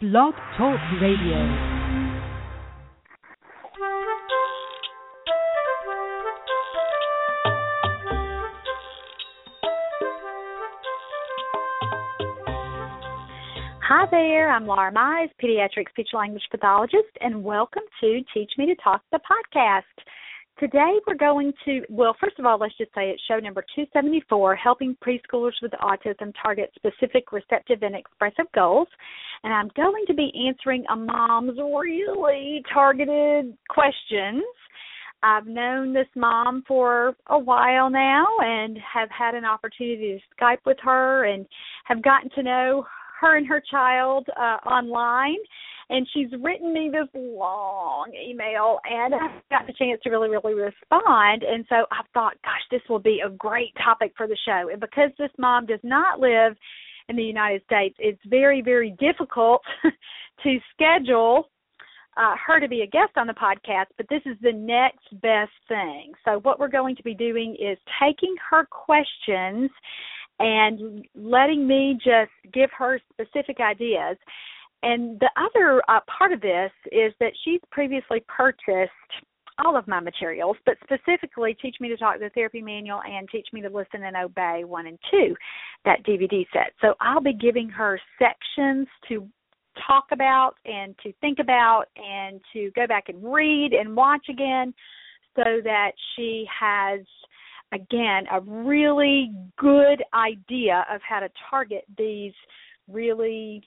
Blog Talk Radio. Hi there, I'm Laura Mize, pediatric speech language pathologist, and welcome to Teach Me to Talk the podcast. Today we're going to, well, first of all, let's just say it's show number 274, helping preschoolers with autism target specific receptive and expressive goals. And I'm going to be answering a mom's really targeted questions. I've known this mom for a while now and have had an opportunity to Skype with her and have gotten to know her and her child uh, online and she's written me this long email and I've gotten a chance to really, really respond. And so I thought, gosh, this will be a great topic for the show. And because this mom does not live in the United States, it's very, very difficult to schedule uh, her to be a guest on the podcast, but this is the next best thing. So, what we're going to be doing is taking her questions and letting me just give her specific ideas. And the other uh, part of this is that she's previously purchased all of my materials, but specifically Teach Me to Talk the Therapy Manual and Teach Me to Listen and Obey 1 and 2, that DVD set. So I'll be giving her sections to talk about and to think about and to go back and read and watch again so that she has again a really good idea of how to target these really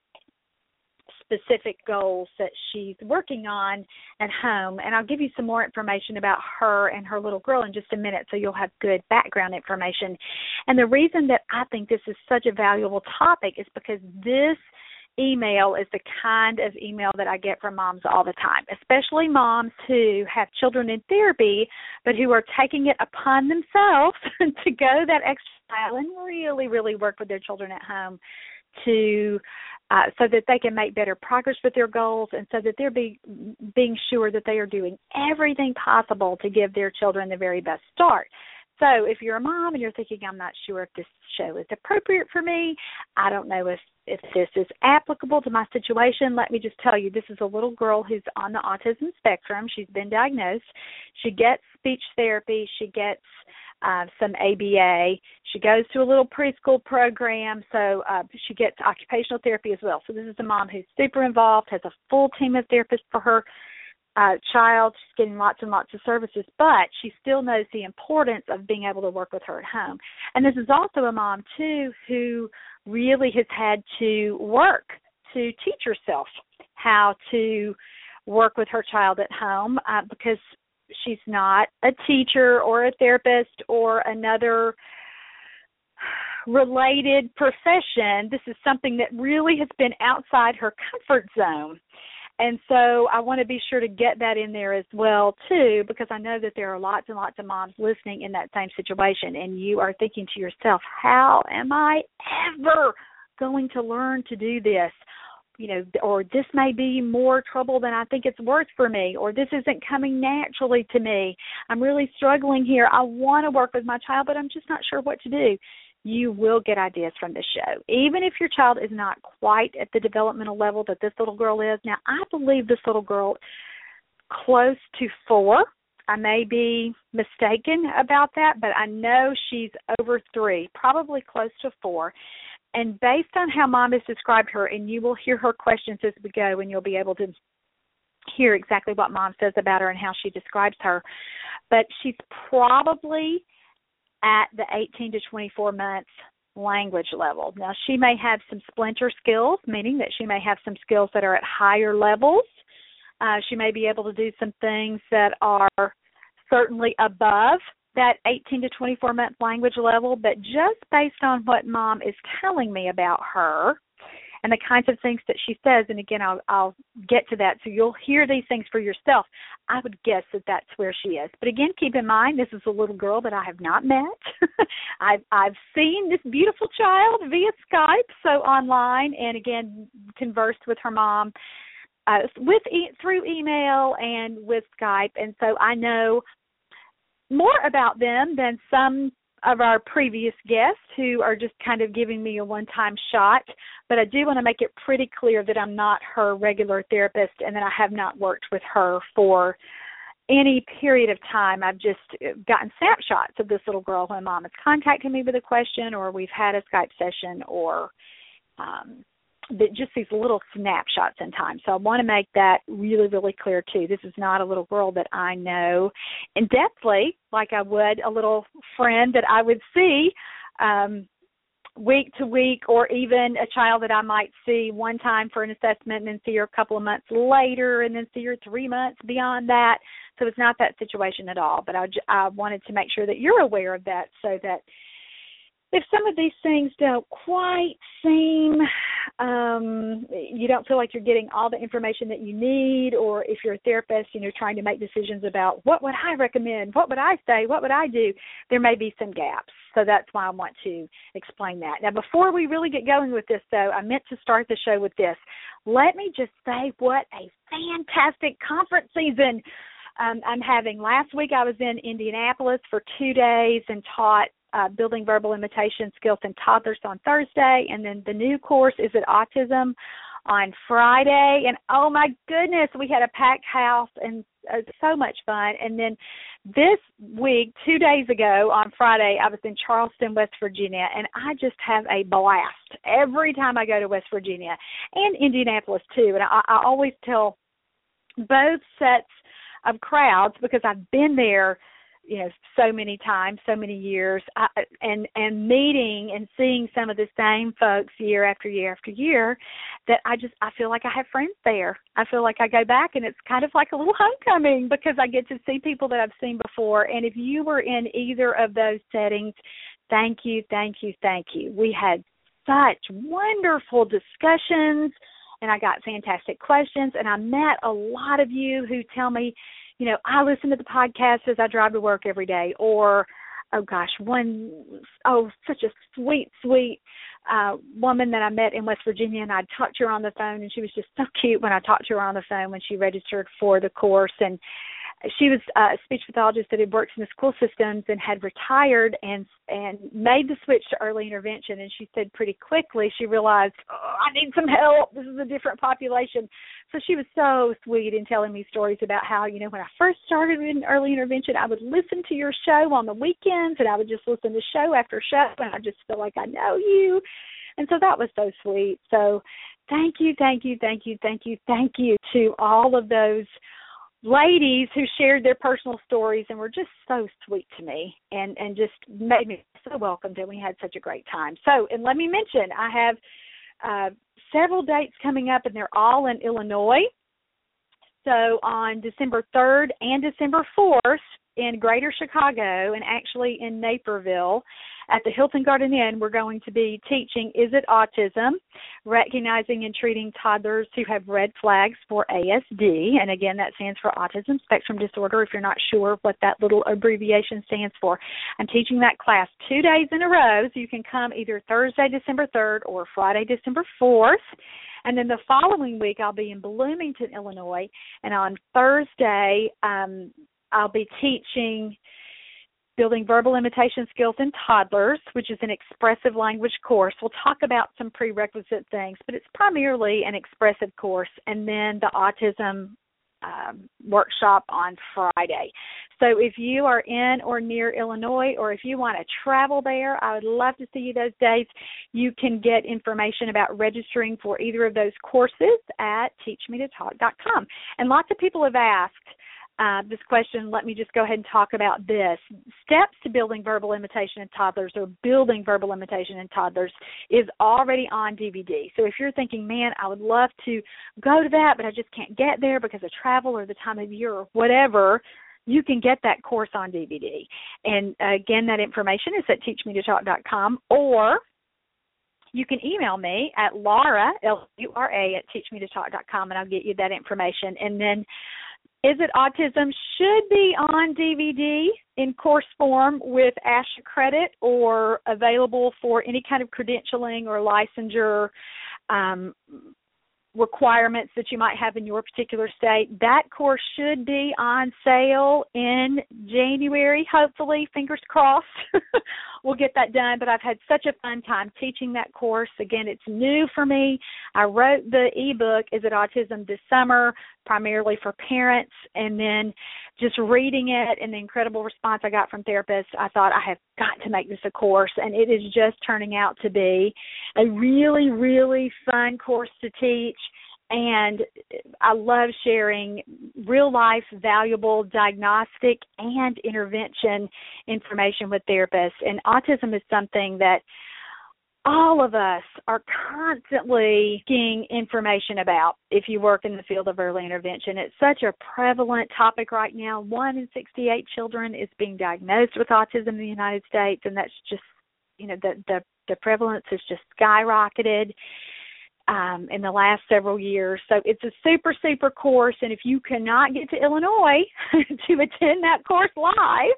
specific goals that she's working on at home. And I'll give you some more information about her and her little girl in just a minute so you'll have good background information. And the reason that I think this is such a valuable topic is because this email is the kind of email that I get from moms all the time, especially moms who have children in therapy but who are taking it upon themselves to go that extra mile and really, really work with their children at home to uh, so that they can make better progress with their goals and so that they're be, being sure that they are doing everything possible to give their children the very best start. So if you're a mom and you're thinking, I'm not sure if this show is appropriate for me, I don't know if if this is applicable to my situation, let me just tell you this is a little girl who's on the autism spectrum. She's been diagnosed. She gets speech therapy. She gets uh, some ABA. She goes to a little preschool program, so uh, she gets occupational therapy as well. So this is a mom who's super involved, has a full team of therapists for her uh, child. She's getting lots and lots of services, but she still knows the importance of being able to work with her at home. And this is also a mom too who really has had to work to teach herself how to work with her child at home uh, because she's not a teacher or a therapist or another related profession. This is something that really has been outside her comfort zone. And so I want to be sure to get that in there as well too because I know that there are lots and lots of moms listening in that same situation and you are thinking to yourself, how am I ever going to learn to do this? You know, or this may be more trouble than I think it's worth for me, or this isn't coming naturally to me. I'm really struggling here. I want to work with my child, but I'm just not sure what to do. You will get ideas from this show. Even if your child is not quite at the developmental level that this little girl is. Now, I believe this little girl close to four. I may be mistaken about that, but I know she's over three, probably close to four. And based on how mom has described her, and you will hear her questions as we go, and you'll be able to hear exactly what mom says about her and how she describes her. But she's probably at the 18 to 24 months language level. Now, she may have some splinter skills, meaning that she may have some skills that are at higher levels. Uh, she may be able to do some things that are certainly above that 18 to 24 month language level, but just based on what mom is telling me about her and the kinds of things that she says, and again, I'll, I'll get to that so you'll hear these things for yourself. I would guess that that's where she is. But again, keep in mind this is a little girl that I have not met. I've I've seen this beautiful child via Skype, so online, and again conversed with her mom uh, with e- through email and with Skype, and so I know more about them than some of our previous guests who are just kind of giving me a one time shot, but I do want to make it pretty clear that I'm not her regular therapist and that I have not worked with her for any period of time. I've just gotten snapshots of this little girl when mom has contacted me with a question or we've had a Skype session or um that just these little snapshots in time. So I want to make that really, really clear too. This is not a little girl that I know in depthly, like I would a little friend that I would see um week to week or even a child that I might see one time for an assessment and then see her a couple of months later and then see her 3 months beyond that. So it's not that situation at all, but I I wanted to make sure that you're aware of that so that if some of these things don't quite seem um you don't feel like you're getting all the information that you need or if you're a therapist and you're trying to make decisions about what would I recommend, what would I say, what would I do, there may be some gaps. So that's why I want to explain that. Now before we really get going with this though, I meant to start the show with this. Let me just say what a fantastic conference season um, I'm having. Last week I was in Indianapolis for two days and taught uh, building verbal imitation skills in toddlers on Thursday, and then the new course Is It Autism on Friday. And oh my goodness, we had a packed house and uh, so much fun. And then this week, two days ago on Friday, I was in Charleston, West Virginia, and I just have a blast every time I go to West Virginia and Indianapolis too. And I, I always tell both sets of crowds because I've been there you know so many times so many years. I, and and meeting and seeing some of the same folks year after year after year that I just I feel like I have friends there. I feel like I go back and it's kind of like a little homecoming because I get to see people that I've seen before. And if you were in either of those settings thank you thank you thank you. We had such wonderful discussions and I got fantastic questions and I met a lot of you who tell me you know, I listen to the podcast as I drive to work every day or oh gosh, one oh such a sweet, sweet uh woman that I met in West Virginia and I talked to her on the phone and she was just so cute when I talked to her on the phone when she registered for the course and she was uh, a speech pathologist that had worked in the school systems and had retired and and made the switch to early intervention. And she said pretty quickly she realized oh, I need some help. This is a different population. So she was so sweet in telling me stories about how you know when I first started in early intervention I would listen to your show on the weekends and I would just listen to show after show and I just feel like I know you. And so that was so sweet. So thank you thank you thank you thank you thank you to all of those ladies who shared their personal stories and were just so sweet to me and and just made me so welcomed and we had such a great time. So and let me mention i have uh several dates coming up and they're all in illinois. So on december 3rd and december 4th in greater chicago and actually in naperville at the Hilton Garden Inn, we're going to be teaching Is It Autism? Recognizing and treating toddlers who have red flags for ASD. And again, that stands for Autism Spectrum Disorder if you're not sure what that little abbreviation stands for. I'm teaching that class two days in a row, so you can come either Thursday, December 3rd or Friday, December 4th. And then the following week, I'll be in Bloomington, Illinois. And on Thursday, um, I'll be teaching Building Verbal Imitation Skills in Toddlers, which is an expressive language course. We'll talk about some prerequisite things, but it's primarily an expressive course, and then the autism um, workshop on Friday. So if you are in or near Illinois, or if you want to travel there, I would love to see you those days. You can get information about registering for either of those courses at teachmetotalk.com. And lots of people have asked uh, this question, let me just go ahead and talk about this. Steps to building verbal imitation in toddlers or building verbal imitation in toddlers is already on DVD. So if you're thinking, man, I would love to go to that, but I just can't get there because of travel or the time of year or whatever, you can get that course on DVD. And again, that information is at teachmetotalk.com or you can email me at Laura, L-U-R-A, at teachmetotalk.com, and I'll get you that information. And then is It Autism should be on DVD in course form with ASHA credit or available for any kind of credentialing or licensure um, requirements that you might have in your particular state. That course should be on sale in January, hopefully, fingers crossed, we'll get that done. But I've had such a fun time teaching that course. Again, it's new for me. I wrote the ebook, Is It Autism, this summer, primarily for parents, and then just reading it and the incredible response I got from therapists, I thought I have got to make this a course, and it is just turning out to be a really, really fun course to teach and I love sharing real life valuable diagnostic and intervention information with therapists. And autism is something that all of us are constantly getting information about if you work in the field of early intervention. It's such a prevalent topic right now. One in 68 children is being diagnosed with autism in the United States, and that's just, you know, the, the, the prevalence has just skyrocketed um, in the last several years. So it's a super, super course. And if you cannot get to Illinois to attend that course live,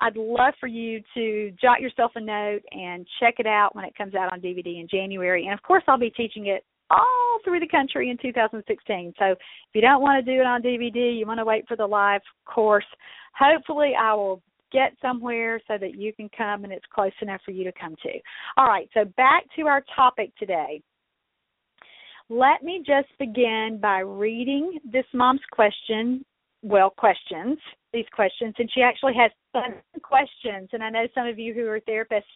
I'd love for you to jot yourself a note and check it out when it comes out on DVD in January. And of course, I'll be teaching it all through the country in 2016. So if you don't want to do it on DVD, you want to wait for the live course, hopefully I will get somewhere so that you can come and it's close enough for you to come to. All right, so back to our topic today. Let me just begin by reading this mom's question, well, questions, these questions, and she actually has questions. And I know some of you who are therapists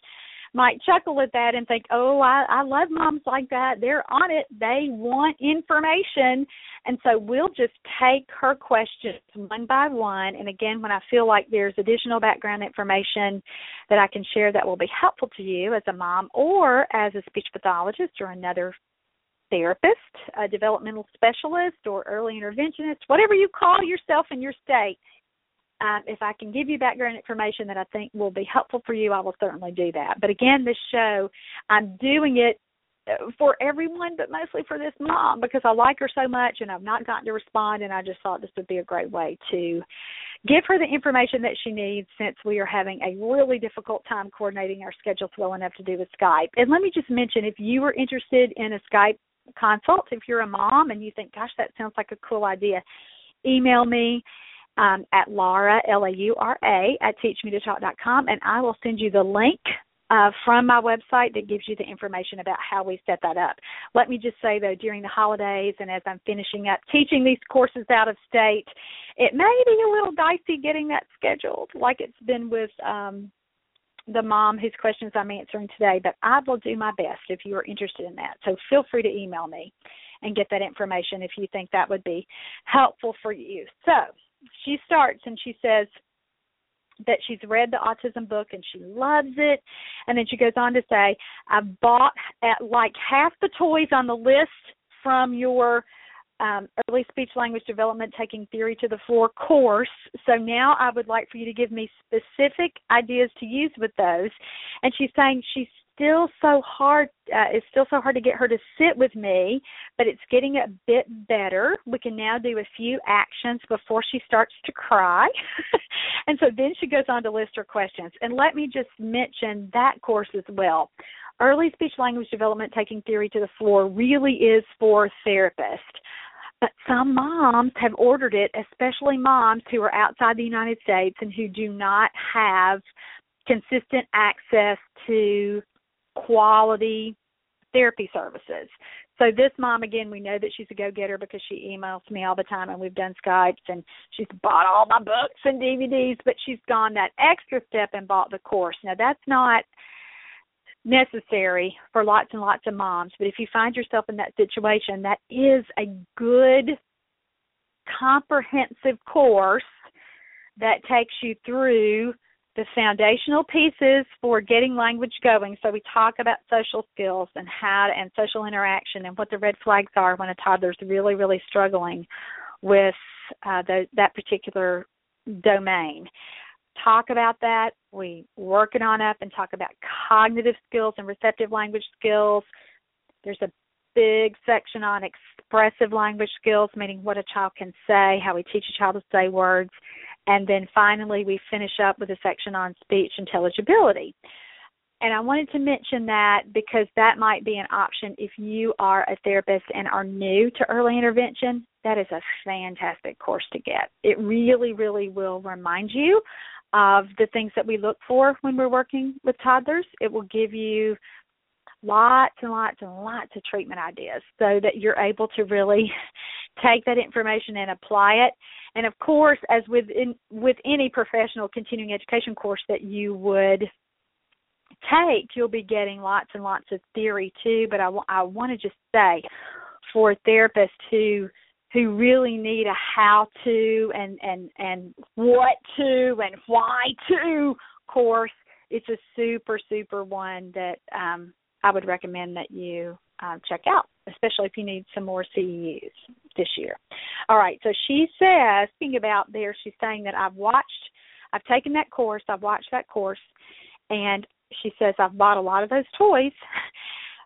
might chuckle at that and think, oh, I, I love moms like that. They're on it. They want information. And so we'll just take her questions one by one. And again, when I feel like there's additional background information that I can share that will be helpful to you as a mom or as a speech pathologist or another therapist, a developmental specialist, or early interventionist, whatever you call yourself in your state. Um, if I can give you background information that I think will be helpful for you, I will certainly do that. But again, this show, I'm doing it uh, for everyone, but mostly for this mom because I like her so much and I've not gotten to respond, and I just thought this would be a great way to give her the information that she needs since we are having a really difficult time coordinating our schedules well enough to do with Skype. And let me just mention if you are interested in a Skype consult if you're a mom and you think, gosh, that sounds like a cool idea. Email me um, at Laura, L A U R A, at teachmetotalk.com, and I will send you the link uh, from my website that gives you the information about how we set that up. Let me just say, though, during the holidays and as I'm finishing up teaching these courses out of state, it may be a little dicey getting that scheduled, like it's been with um, the mom whose questions I'm answering today, but I will do my best if you are interested in that. So feel free to email me and get that information if you think that would be helpful for you. So she starts and she says that she's read the autism book and she loves it. And then she goes on to say, I bought at like half the toys on the list from your um, early speech language development taking theory to the floor course. So now I would like for you to give me specific ideas to use with those. And she's saying she's still so hard uh, it's still so hard to get her to sit with me but it's getting a bit better. We can now do a few actions before she starts to cry. And so then she goes on to list her questions. And let me just mention that course as well. Early speech language development taking theory to the floor really is for therapists but some moms have ordered it, especially moms who are outside the United States and who do not have consistent access to quality therapy services. So this mom again, we know that she's a go-getter because she emails me all the time and we've done Skypes and she's bought all my books and DVDs, but she's gone that extra step and bought the course. Now that's not necessary for lots and lots of moms. But if you find yourself in that situation, that is a good comprehensive course that takes you through the foundational pieces for getting language going. So we talk about social skills and how and social interaction and what the red flags are when a toddler's really, really struggling with uh, the, that particular domain talk about that. We work it on up and talk about cognitive skills and receptive language skills. There's a big section on expressive language skills, meaning what a child can say, how we teach a child to say words. And then finally, we finish up with a section on speech intelligibility. And I wanted to mention that because that might be an option if you are a therapist and are new to early intervention. That is a fantastic course to get. It really, really will remind you of the things that we look for when we're working with toddlers. It will give you lots and lots and lots of treatment ideas so that you're able to really take that information and apply it. And of course, as with with any professional continuing education course that you would take, you'll be getting lots and lots of theory too. But I, I want to just say, for therapists who who really need a how to and and and what to and why to course, it's a super super one that um, I would recommend that you um, check out, especially if you need some more CEUs this year. All right, so she says, speaking about there, she's saying that I've watched, I've taken that course, I've watched that course, and she says I've bought a lot of those toys.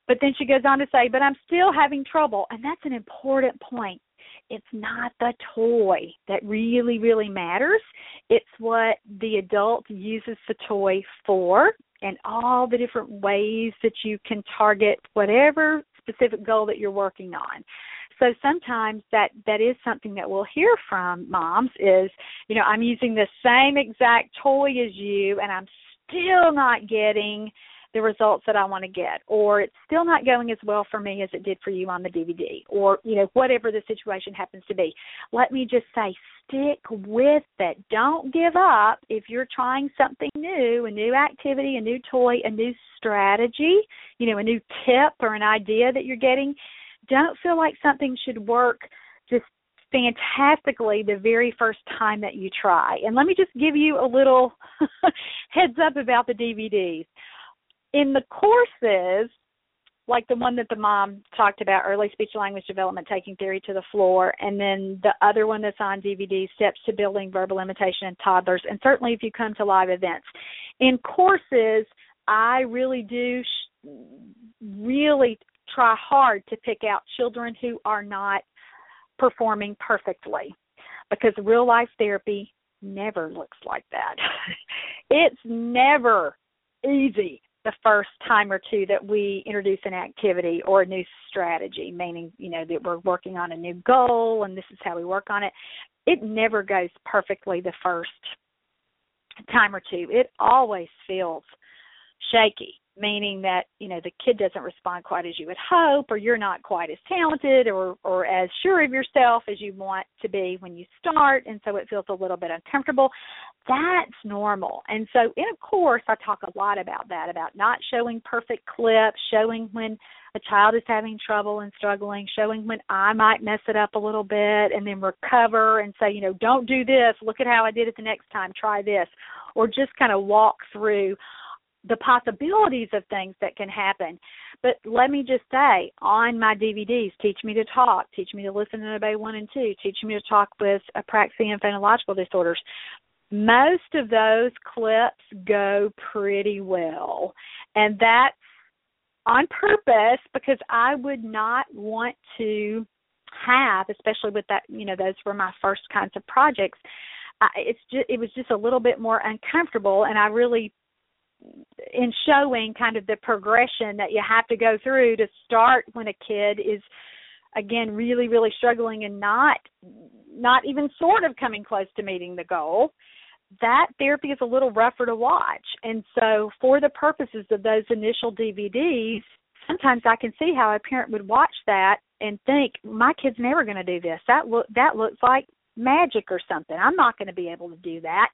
But then she goes on to say, but I'm still having trouble. And that's an important point. It's not the toy that really, really matters. It's what the adult uses the toy for and all the different ways that you can target whatever specific goal that you're working on so sometimes that that is something that we'll hear from moms is you know i'm using the same exact toy as you and i'm still not getting the results that I want to get, or it's still not going as well for me as it did for you on the DVD, or you know whatever the situation happens to be. Let me just say, stick with it. Don't give up if you're trying something new, a new activity, a new toy, a new strategy, you know, a new tip or an idea that you're getting. Don't feel like something should work just fantastically the very first time that you try. And let me just give you a little heads up about the DVDs in the courses like the one that the mom talked about early speech language development taking theory to the floor and then the other one that's on dvd steps to building verbal imitation in toddlers and certainly if you come to live events. In courses i really do sh- really try hard to pick out children who are not performing perfectly because real life therapy never looks like that. It's never easy the first time or two that we introduce an activity or a new strategy, meaning, you know, that we're working on a new goal and this is how we work on it, it never goes perfectly the first time or two. It always feels shaky meaning that you know the kid doesn't respond quite as you would hope or you're not quite as talented or or as sure of yourself as you want to be when you start and so it feels a little bit uncomfortable. That's normal. And so in a course i talk a lot about that about not showing perfect clips showing when a child is having trouble and struggling showing when i might mess it up a little bit and then recover and say you know don't do this. Look at how i did it the next time. Try this. Or just kind of walk through the possibilities of things that can happen. But let me just say, on my DVDs, Teach Me to Talk, Teach Me to Listen and Obey 1 and 2, Teach Me to Talk with Apraxia and Phonological Disorders, most of those clips go pretty well. And that's on purpose because I would not want to have, especially with that, you know, those were my first kinds of projects. I, it's just it was just a little bit more uncomfortable, and I really in showing kind of the progression that you have to go through to start when a kid is again really really struggling and not not even sort of coming close to meeting the goal that therapy is a little rougher to watch. And so for the purposes of those initial DVDs sometimes I can see how a parent would watch that and think my kid's never going to do this. That look that looks like magic or something. I'm not going to be able to do that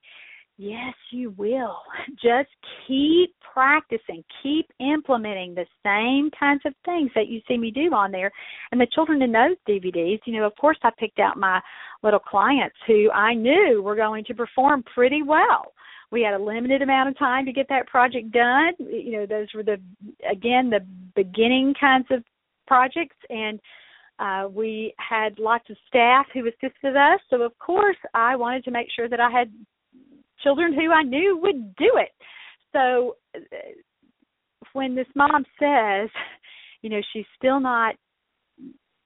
Yes, you will. Just keep practicing, keep implementing the same kinds of things that you see me do on there. And the children in those DVDs, you know, of course, I picked out my little clients who I knew were going to perform pretty well. We had a limited amount of time to get that project done. You know, those were the, again, the beginning kinds of projects. And uh, we had lots of staff who assisted us. So, of course, I wanted to make sure that I had children who I knew would do it. So uh, when this mom says, you know, she's still not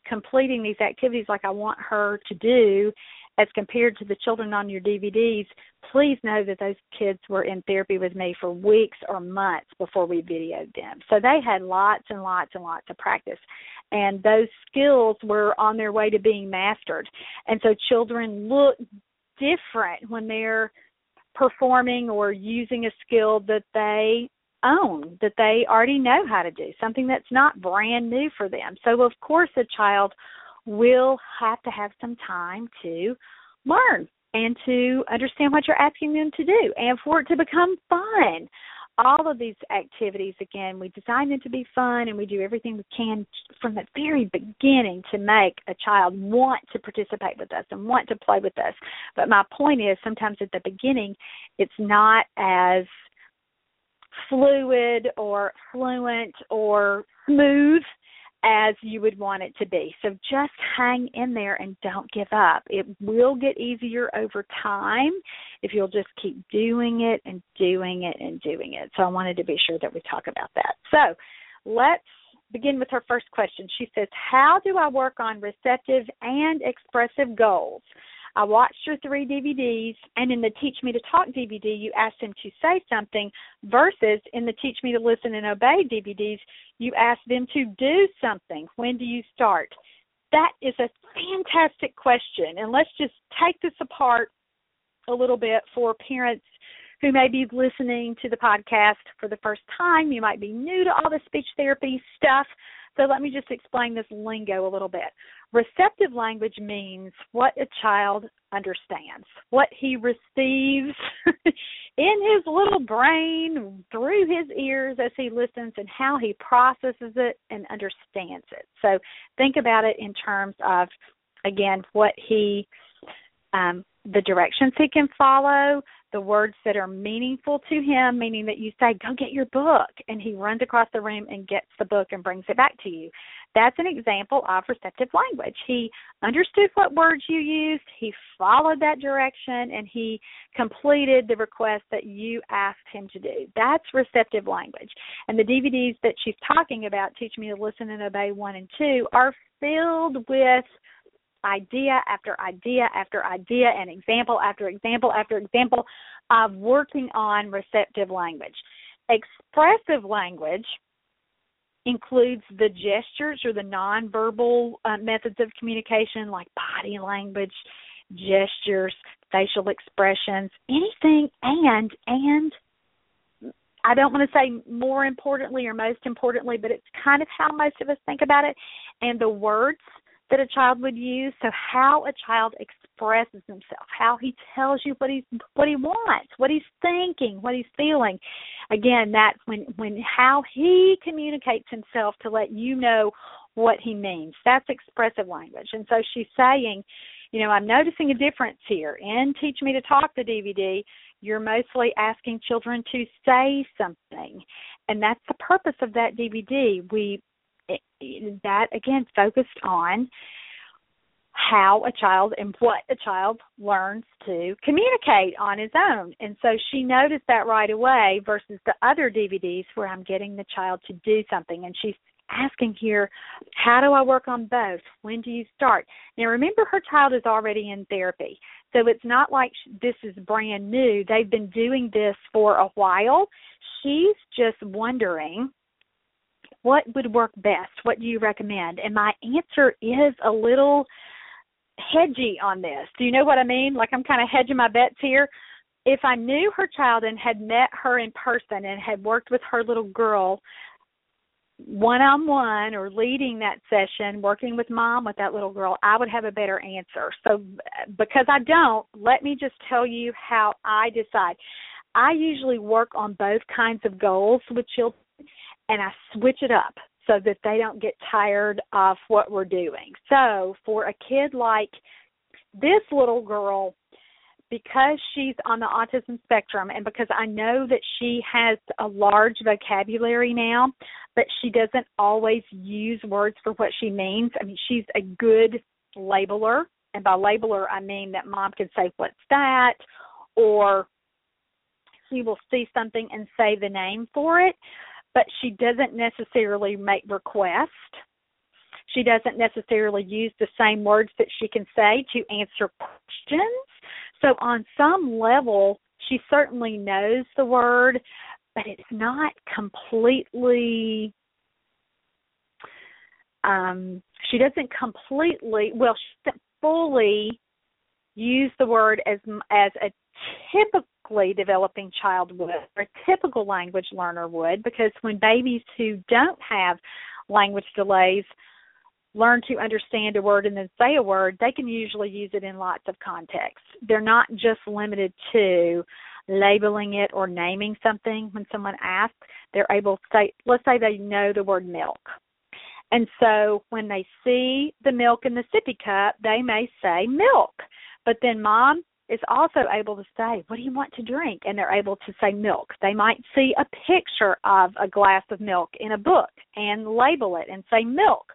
completing these activities like I want her to do as compared to the children on your DVDs, please know that those kids were in therapy with me for weeks or months before we videoed them. So they had lots and lots and lots of practice. And those skills were on their way to being mastered. And so children look different when they're performing or using a skill that they own, that they already know how to do, something that's not brand new for them. So, of course, a child will have to have some time to learn and to understand what you're asking them to do and for it to become fun. All of these activities, again, we design them to be fun and we do everything we can from the very beginning to make a child want to participate with us and want to play with us. But my point is sometimes at the beginning, it's not as fluid or fluent or smooth as you would want it to be. So just hang in there and don't give up. It will get easier over time if you'll just keep doing it and doing it and doing it. So I wanted to be sure that we talk about that. So let's begin with her first question. She says, How do I work on receptive and expressive goals? I watched your three DVDs, and in the Teach Me to Talk DVD, you asked them to say something, versus in the Teach Me to Listen and Obey DVDs, you asked them to do something. When do you start? That is a fantastic question, and let's just take this apart a little bit for parents who may be listening to the podcast for the first time. You might be new to all the speech therapy stuff. So let me just explain this lingo a little bit. Receptive language means what a child understands, what he receives in his little brain through his ears as he listens, and how he processes it and understands it. So think about it in terms of, again, what he, um, the directions he can follow, the words that are meaningful to him, meaning that you say, Go get your book, and he runs across the room and gets the book and brings it back to you. That's an example of receptive language. He understood what words you used, he followed that direction, and he completed the request that you asked him to do. That's receptive language. And the DVDs that she's talking about, Teach Me to Listen and Obey 1 and 2, are filled with idea after idea after idea and example after example after example of working on receptive language. Expressive language includes the gestures or the nonverbal uh, methods of communication like body language, gestures, facial expressions, anything and and I don't want to say more importantly or most importantly, but it's kind of how most of us think about it. And the words that a child would use. So how a child expresses himself, how he tells you what he's what he wants, what he's thinking, what he's feeling. Again, that's when when how he communicates himself to let you know what he means. That's expressive language. And so she's saying, you know, I'm noticing a difference here. In Teach Me to Talk the DVD, you're mostly asking children to say something. And that's the purpose of that DVD. We that again focused on how a child and what a child learns to communicate on his own. And so she noticed that right away versus the other DVDs where I'm getting the child to do something. And she's asking here, how do I work on both? When do you start? Now remember, her child is already in therapy. So it's not like this is brand new. They've been doing this for a while. She's just wondering what would work best? What do you recommend? And my answer is a little hedgy on this. Do you know what I mean? Like I'm kind of hedging my bets here. If I knew her child and had met her in person and had worked with her little girl one on one or leading that session, working with mom with that little girl, I would have a better answer. So, because I don't, let me just tell you how I decide. I usually work on both kinds of goals with children and I switch it up so that they don't get tired of what we're doing. So for a kid like this little girl, because she's on the autism spectrum and because I know that she has a large vocabulary now, but she doesn't always use words for what she means. I mean, she's a good labeler. And by labeler, I mean that mom can say, What's that? Or she will see something and say the name for it but she doesn't necessarily make requests. She doesn't necessarily use the same words that she can say to answer questions. So, on some level, she certainly knows the word, but it's not completely. Um, she doesn't completely well. She doesn't fully use the word as as a typical typically developing child would or a typical language learner would because when babies who don't have language delays learn to understand a word and then say a word, they can usually use it in lots of contexts. They're not just limited to labeling it or naming something when someone asks. They're able to say, let's say they know the word milk. And so when they see the milk in the sippy cup, they may say milk. But then mom is also able to say, What do you want to drink? And they're able to say milk. They might see a picture of a glass of milk in a book and label it and say milk.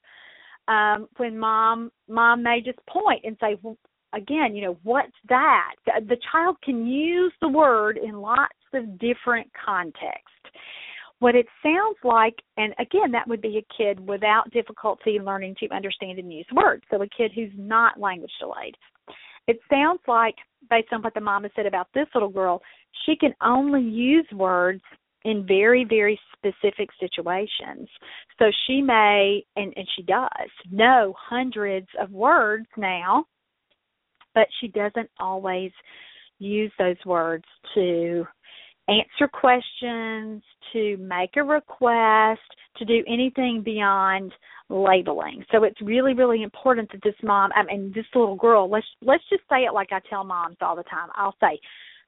Um, when mom mom may just point and say, well, again, you know, what's that? The, the child can use the word in lots of different contexts. What it sounds like, and again, that would be a kid without difficulty learning to understand and use words. So a kid who's not language delayed. It sounds like, based on what the mama said about this little girl, she can only use words in very, very specific situations. So she may, and, and she does, know hundreds of words now, but she doesn't always use those words to answer questions, to make a request, to do anything beyond labeling. So it's really, really important that this mom, I mean, this little girl, let's let's just say it like I tell moms all the time. I'll say,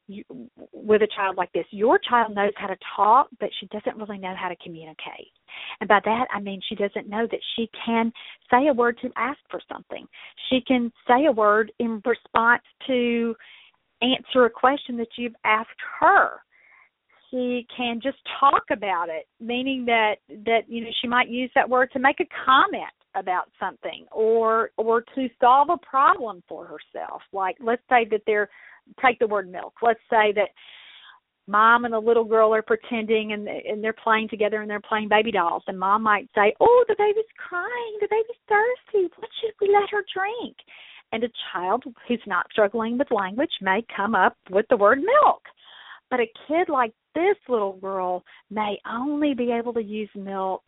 you, with a child like this, your child knows how to talk, but she doesn't really know how to communicate. And by that, I mean she doesn't know that she can say a word to ask for something. She can say a word in response to answer a question that you've asked her she can just talk about it meaning that that you know she might use that word to make a comment about something or or to solve a problem for herself. Like let's say that they're take the word milk. Let's say that mom and the little girl are pretending and and they're playing together and they're playing baby dolls and mom might say oh the baby's crying. The baby's thirsty. What should we let her drink? And a child who's not struggling with language may come up with the word milk. But a kid like this little girl may only be able to use milk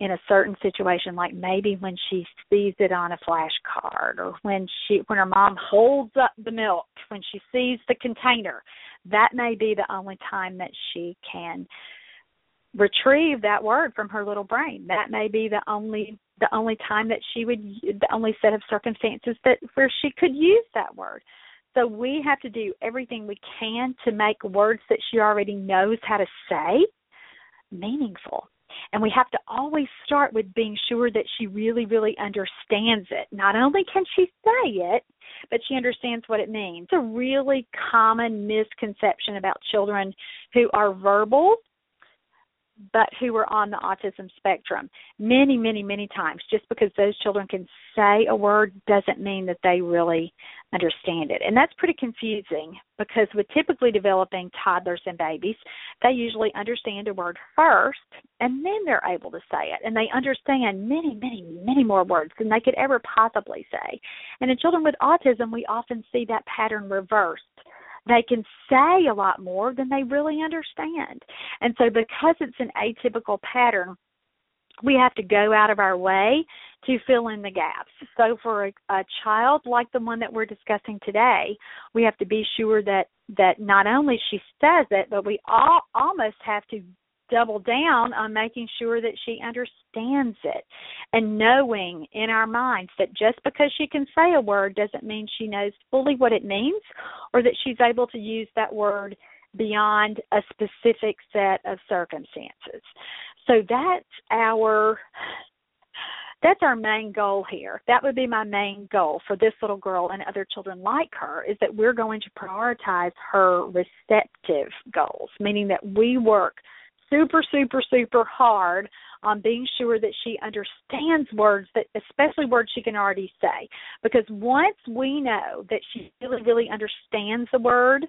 in a certain situation like maybe when she sees it on a flashcard or when she when her mom holds up the milk when she sees the container. That may be the only time that she can retrieve that word from her little brain. That may be the only the only time that she would the only set of circumstances that where she could use that word so we have to do everything we can to make words that she already knows how to say meaningful. And we have to always start with being sure that she really, really understands it. Not only can she say it, but she understands what it means. It's a really common misconception about children who are verbal but who are on the autism spectrum many, many, many times. Just because those children can say a word doesn't mean that they really understand it. And that's pretty confusing because with typically developing toddlers and babies, they usually understand a word first and then they're able to say it. And they understand many, many, many more words than they could ever possibly say. And in children with autism, we often see that pattern reversed they can say a lot more than they really understand. And so, because it's an atypical pattern, we have to go out of our way to fill in the gaps. So for a, a child like the one that we're discussing today, we have to be sure that that not only she says it, but we all almost have to double down on making sure that she understands it and knowing in our minds that just because she can say a word doesn't mean she knows fully what it means or that she's able to use that word beyond a specific set of circumstances. So that's our that's our main goal here. That would be my main goal for this little girl and other children like her is that we're going to prioritize her receptive goals, meaning that we work super, super, super hard on being sure that she understands words that, especially words she can already say. Because once we know that she really, really understands the word,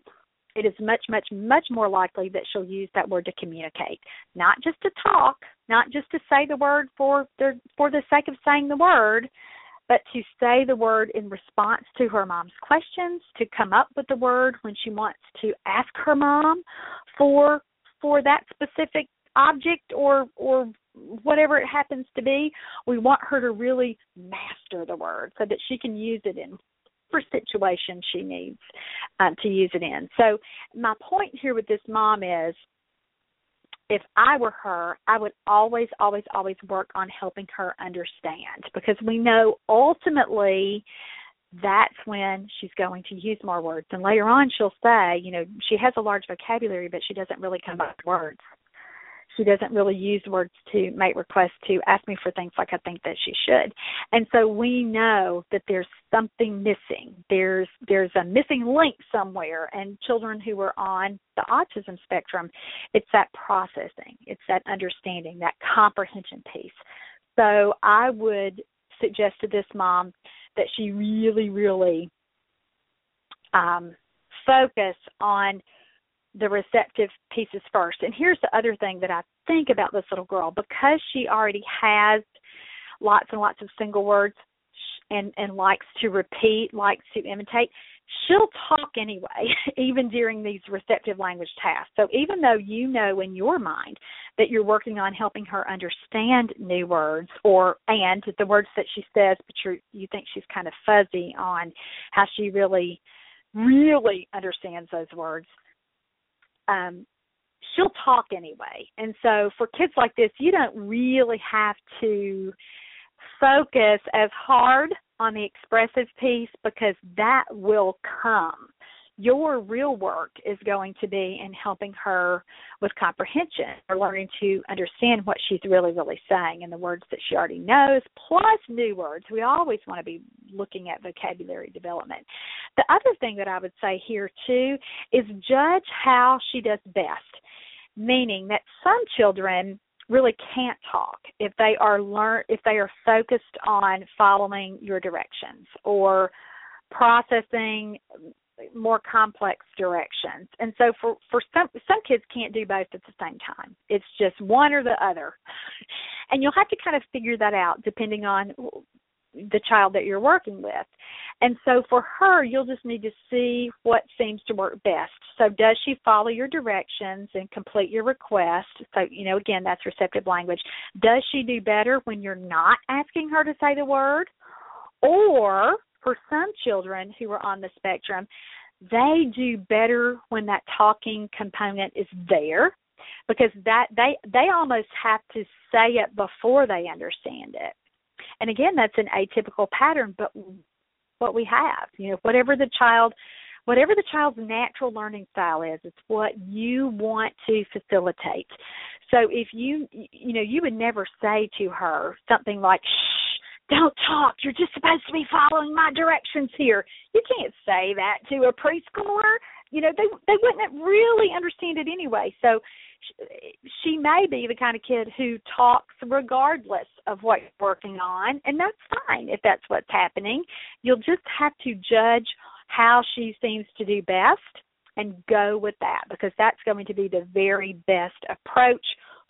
it is much, much, much more likely that she'll use that word to communicate, not just to talk, not just to say the word for the for the sake of saying the word, but to say the word in response to her mom's questions, to come up with the word when she wants to ask her mom for for that specific object or or whatever it happens to be we want her to really master the word so that she can use it in for situation she needs um, to use it in. So my point here with this mom is if I were her, I would always, always, always work on helping her understand because we know ultimately that's when she's going to use more words. And later on, she'll say, you know, she has a large vocabulary, but she doesn't really come up with words she doesn't really use words to make requests to ask me for things like I think that she should. And so we know that there's something missing. There's there's a missing link somewhere and children who are on the autism spectrum, it's that processing, it's that understanding, that comprehension piece. So I would suggest to this mom that she really, really um, focus on the receptive pieces first. And here's the other thing that I think about this little girl because she already has lots and lots of single words and and likes to repeat, likes to imitate, she'll talk anyway, even during these receptive language tasks. So even though you know in your mind that you're working on helping her understand new words or and the words that she says, but you you think she's kind of fuzzy on how she really really understands those words um, she'll talk anyway. And so for kids like this, you don't really have to focus as hard on the expressive piece because that will come your real work is going to be in helping her with comprehension or learning to understand what she's really, really saying and the words that she already knows, plus new words. We always want to be looking at vocabulary development. The other thing that I would say here, too, is judge how she does best, meaning that some children really can't talk if they are learn if they are focused on following your directions or processing more complex directions. And so for for some some kids can't do both at the same time. It's just one or the other. And you'll have to kind of figure that out depending on the child that you're working with. And so for her, you'll just need to see what seems to work best. So does she follow your directions and complete your request? So, you know, again, that's receptive language. Does she do better when you're not asking her to say the word? Or for some children who are on the spectrum, they do better when that talking component is there because that they they almost have to say it before they understand it. And again, that's an atypical pattern, but what we have, you know, whatever the child whatever the child's natural learning style is, it's what you want to facilitate. So if you you know, you would never say to her something like shh don't talk. You're just supposed to be following my directions here. You can't say that to a preschooler. You know, they they wouldn't really understand it anyway. So she may be the kind of kid who talks regardless of what you're working on, and that's fine if that's what's happening. You'll just have to judge how she seems to do best and go with that because that's going to be the very best approach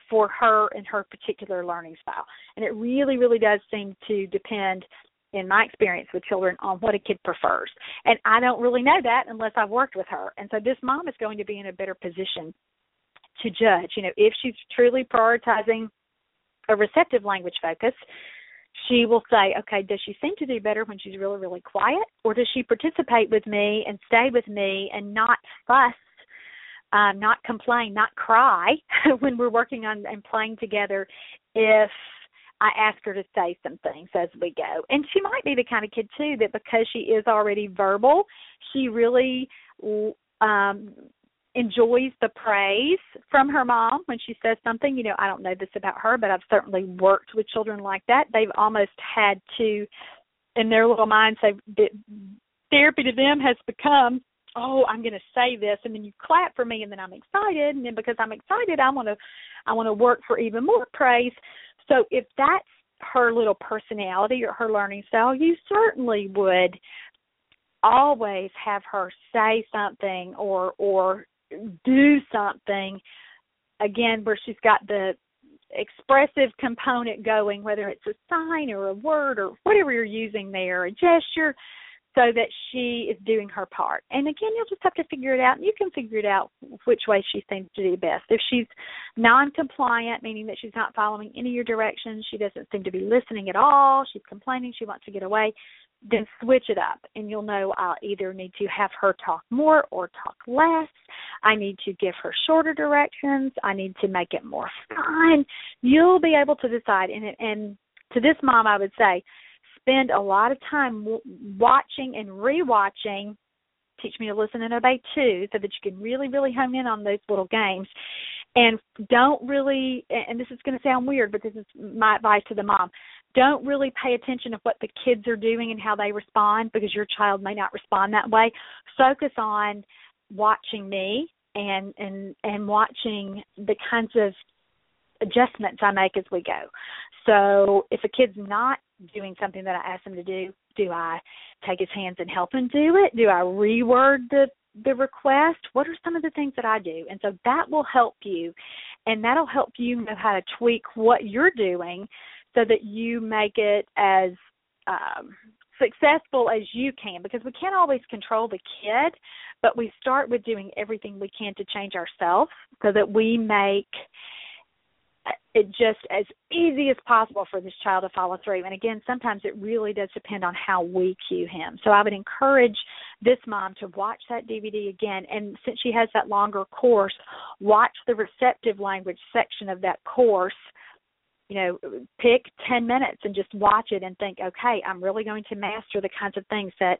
for her and her particular learning style. And it really, really does seem to depend, in my experience with children, on what a kid prefers. And I don't really know that unless I've worked with her. And so this mom is going to be in a better position to judge. You know, if she's truly prioritizing a receptive language focus, she will say, okay, does she seem to do better when she's really, really quiet? Or does she participate with me and stay with me and not fuss um, not complain, not cry when we're working on and playing together if I ask her to say some things as we go. And she might be the kind of kid too that because she is already verbal, she really um enjoys the praise from her mom when she says something. You know, I don't know this about her, but I've certainly worked with children like that. They've almost had to in their little minds say therapy to them has become oh i'm going to say this and then you clap for me and then i'm excited and then because i'm excited i want to i want to work for even more praise so if that's her little personality or her learning style you certainly would always have her say something or or do something again where she's got the expressive component going whether it's a sign or a word or whatever you're using there a gesture so that she is doing her part. And again, you'll just have to figure it out. and You can figure it out which way she seems to do best. If she's non-compliant, meaning that she's not following any of your directions, she doesn't seem to be listening at all, she's complaining, she wants to get away, then switch it up and you'll know I'll either need to have her talk more or talk less. I need to give her shorter directions. I need to make it more fun. You'll be able to decide and and to this mom I would say spend a lot of time watching and rewatching teach me to listen and obey too so that you can really really hone in on those little games. And don't really and this is going to sound weird but this is my advice to the mom. Don't really pay attention to what the kids are doing and how they respond because your child may not respond that way. Focus on watching me and and and watching the kinds of adjustments I make as we go. So if a kid's not doing something that I ask him to do, do I take his hands and help him do it? Do I reword the the request? What are some of the things that I do? And so that will help you and that'll help you know how to tweak what you're doing so that you make it as um successful as you can because we can't always control the kid, but we start with doing everything we can to change ourselves so that we make Uh, it just as easy as possible for this child to follow through. And again, sometimes it really does depend on how we cue him. So I would encourage this mom to watch that DVD again. And since she has that longer course, watch the receptive language section of that course. You know, pick 10 minutes and just watch it and think, okay, I'm really going to master the kinds of things that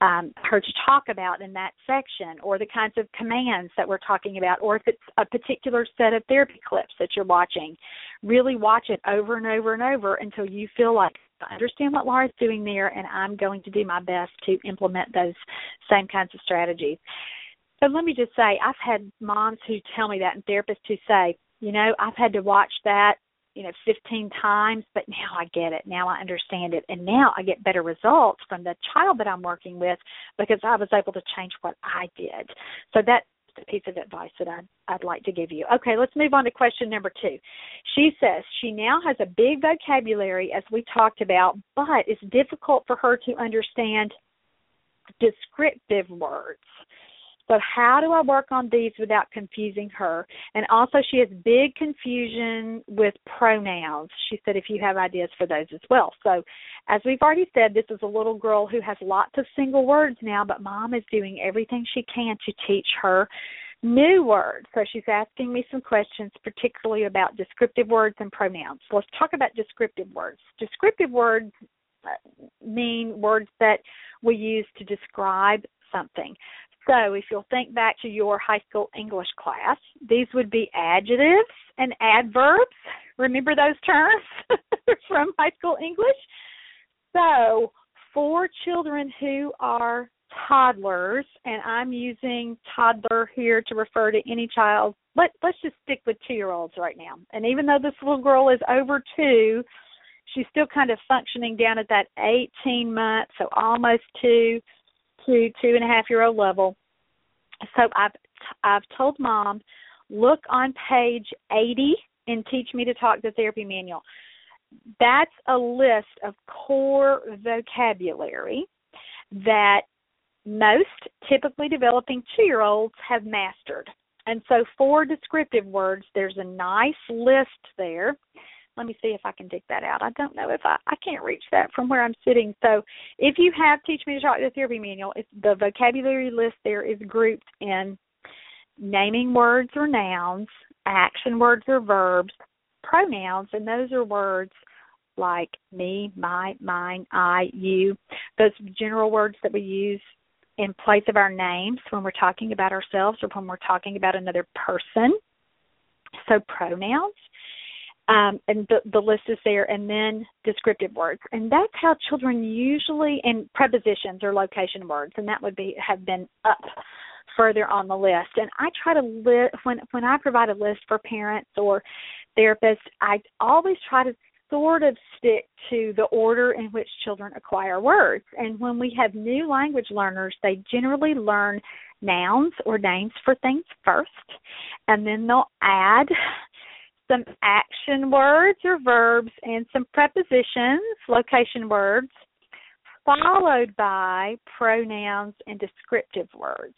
um, her to talk about in that section, or the kinds of commands that we're talking about, or if it's a particular set of therapy clips that you're watching. Really watch it over and over and over until you feel like I understand what Laura's doing there, and I'm going to do my best to implement those same kinds of strategies. So let me just say, I've had moms who tell me that, and therapists who say, you know, I've had to watch that you know 15 times but now i get it now i understand it and now i get better results from the child that i'm working with because i was able to change what i did so that's a piece of advice that I'd, I'd like to give you. Okay, let's move on to question number two. She says she now has a big vocabulary, as we talked about, but it's difficult for her to understand descriptive words. So how do I work on these without confusing her? And also she has big confusion with pronouns. She said if you have ideas for those as well. So as we've already said, this is a little girl who has lots of single words now, but mom is doing everything she can to teach her new words. So she's asking me some questions, particularly about descriptive words and pronouns. Let's talk about descriptive words. Descriptive words uh, mean words that we use to describe something. So, if you'll think back to your high school English class, these would be adjectives and adverbs. Remember those terms from high school English? So, for children who are toddlers, and I'm using toddler here to refer to any child. Let let's just stick with two year olds right now. And even though this little girl is over two, she's still kind of functioning down at that 18 month, so almost two to two and a half year old level. So I've I've told mom, look on page 80 in Teach Me to Talk the Therapy Manual. That's a list of core vocabulary that most typically developing two year olds have mastered. And so for descriptive words, there's a nice list there let me see if I can dig that out. I don't know if I I can't reach that from where I'm sitting. So if you have Teach Me to Talk the Therapy Manual, the vocabulary list there is grouped in naming words or nouns, action words or verbs, pronouns, and those are words like me, my, mine, I, you. Those general words that we use in place of our names when we're talking about ourselves or when we're talking about another person. So pronouns um, and the, the list is there, and then descriptive words, and that's how children usually and prepositions or location words, and that would be have been up further on the list. And I try to list when when I provide a list for parents or therapists, I always try to sort of stick to the order in which children acquire words. And when we have new language learners, they generally learn nouns or names for things first, and then they'll add some action words or verbs and some prepositions, location words, followed by pronouns and descriptive words.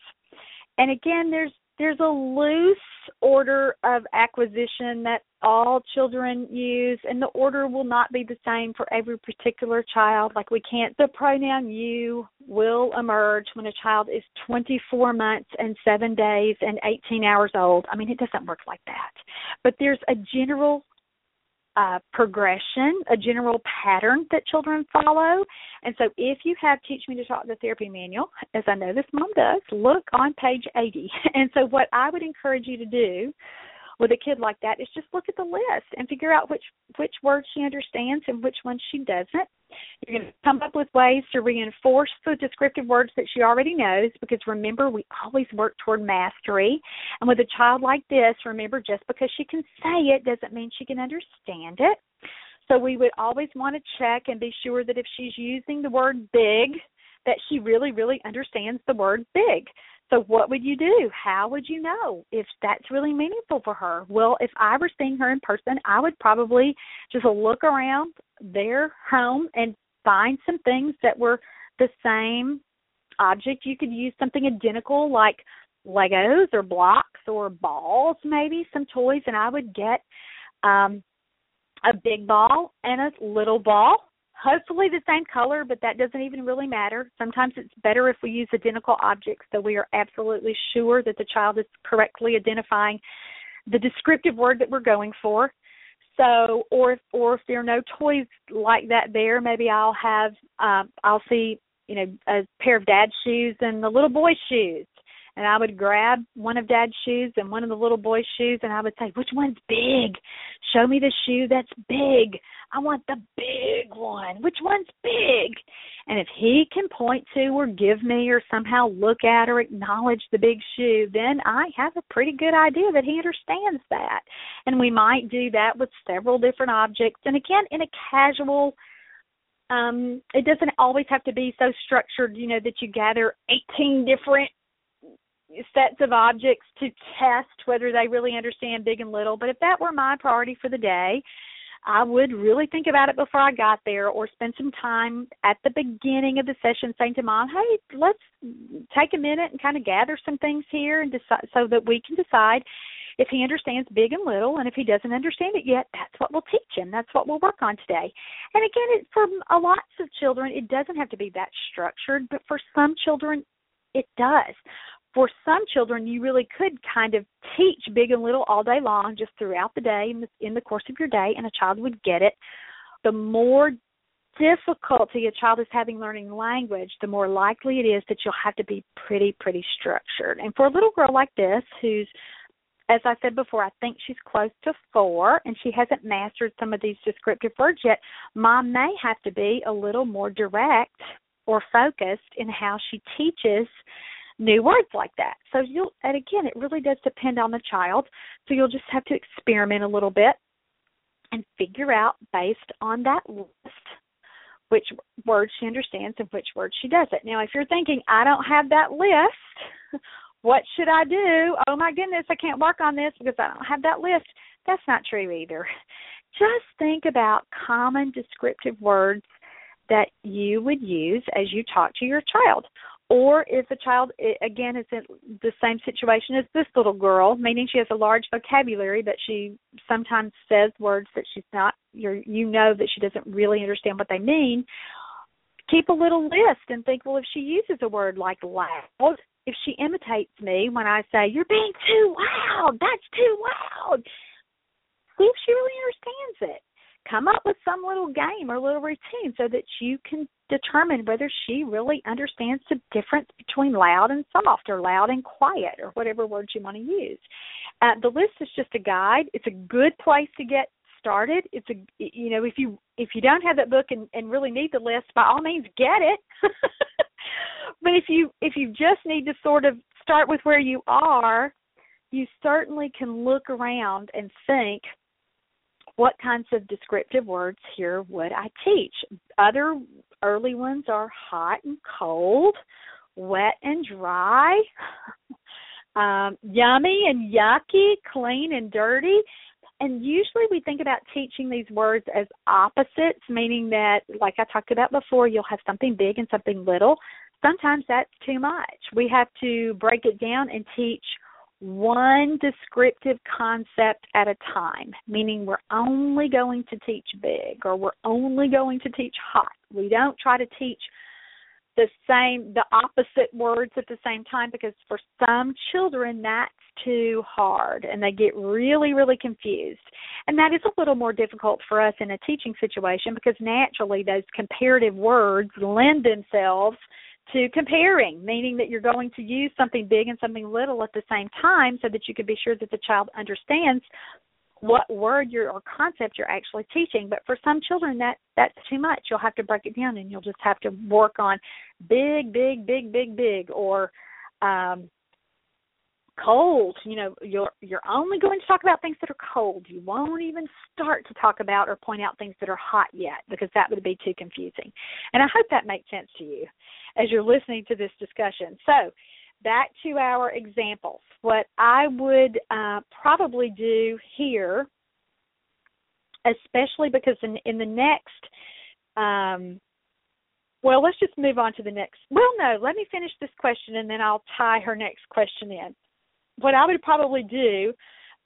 And again, there's there's a loose order of acquisition that all children use, and the order will not be the same for every particular child. Like we can't, the pronoun you will emerge when a child is 24 months and 7 days and 18 hours old. I mean, it doesn't work like that. But there's a general uh, progression, a general pattern that children follow. And so if you have Teach Me to Talk the Therapy Manual, as I know this mom does, look on page 80. And so what I would encourage you to do with a kid like that is just look at the list and figure out which which words she understands and which ones she doesn't. You're going to come up with ways to reinforce the descriptive words that she already knows because remember we always work toward mastery. And with a child like this, remember just because she can say it doesn't mean she can understand it. So we would always want to check and be sure that if she's using the word big, that she really, really understands the word big. So what would you do? How would you know if that's really meaningful for her? Well, if I were seeing her in person, I would probably just look around their home and find some things that were the same object. You could use something identical like Legos or blocks or balls, maybe some toys, and I would get um a big ball and a little ball hopefully the same color, but that doesn't even really matter. Sometimes it's better if we use identical objects so we are absolutely sure that the child is correctly identifying the descriptive word that we're going for. So, or if, or if there are no toys like that there, maybe I'll have um, I'll see you know a pair of dad's shoes and the little boy's shoes, and I would grab one of dad's shoes and one of the little boy's shoes and I would say, Which one's big? Show me the shoe that's big. I want the big one. Which one's big? And if he can point to or give me or somehow look at or acknowledge the big shoe, then I have a pretty good idea that he understands that. And we might do that with several different objects. And again, in a casual um it doesn't always have to be so structured you know that you gather 18 different sets of objects to test whether they really understand big and little. But if that were my priority for the day, I would really think about it before I got there or spend some time at the beginning of the session saying to mom, hey, let's take a minute and kind of gather some things here and decide so that we can decide if he understands big and little. And if he doesn't understand it yet that's what we'll teach him. That's what we'll work on today. And again it, for a lots of children it doesn't have to be that structured. But for some children it does for some children, you really could kind of teach big and little all day long, just throughout the day, in the, course of your day, and a child would get it. The more difficulty a child is having learning language, the more likely it is that you'll have to be pretty, pretty structured. And for a little girl like this, who's, as I said before, I think she's close to four and she hasn't mastered some of these descriptive words yet, mom may have to be a little more direct or focused in how she teaches new words like that. So you'll and again it really does depend on the child. So you'll just have to experiment a little bit and figure out based on that list which words she understands and which words she doesn't. Now if you're thinking I don't have that list, what should I do? Oh my goodness, I can't work on this because I don't have that list. That's not true either. Just think about common descriptive words that you would use as you talk to your child or if a child again is in the same situation as this little girl meaning she has a large vocabulary but she sometimes says words that she's not you you know that she doesn't really understand what they mean keep a little list and think well if she uses a word like loud if she imitates me when i say you're being too loud that's too loud see if she really understands it come up with some little game or little routine so that you can determine whether she really understands the difference between loud and soft or loud and quiet or whatever words you want to use. Uh, the list is just a guide. It's a good place to get started. It's a you know if you if you don't have that book and, and really need the list, by all means get it. but if you if you just need to sort of start with where you are, you certainly can look around and think what kinds of descriptive words here would I teach? Other early ones are hot and cold, wet and dry, um, yummy and yucky, clean and dirty. And usually we think about teaching these words as opposites, meaning that, like I talked about before, you'll have something big and something little. Sometimes that's too much. We have to break it down and teach one descriptive concept at a time, meaning we're only going to teach big or we're only going to teach hot. We don't try to teach the same the opposite words at the same time because for some children that's too hard and they get really really confused and that is a little more difficult for us in a teaching situation because naturally those comparative words lend themselves to comparing meaning that you're going to use something big and something little at the same time so that you can be sure that the child understands what word you're or concept you're actually teaching. But for some children that that's too much. You'll have to break it down and you'll just have to work on big, big, big, big, big or um cold. You know, you're you're only going to talk about things that are cold. You won't even start to talk about or point out things that are hot yet because that would be too confusing. And I hope that makes sense to you as you're listening to this discussion. So, back to our examples. What I would uh, probably do here, especially because in, in the next, um, well, let's just move on to the next. Well, no, let me finish this question and then I'll tie her next question in. What I would probably do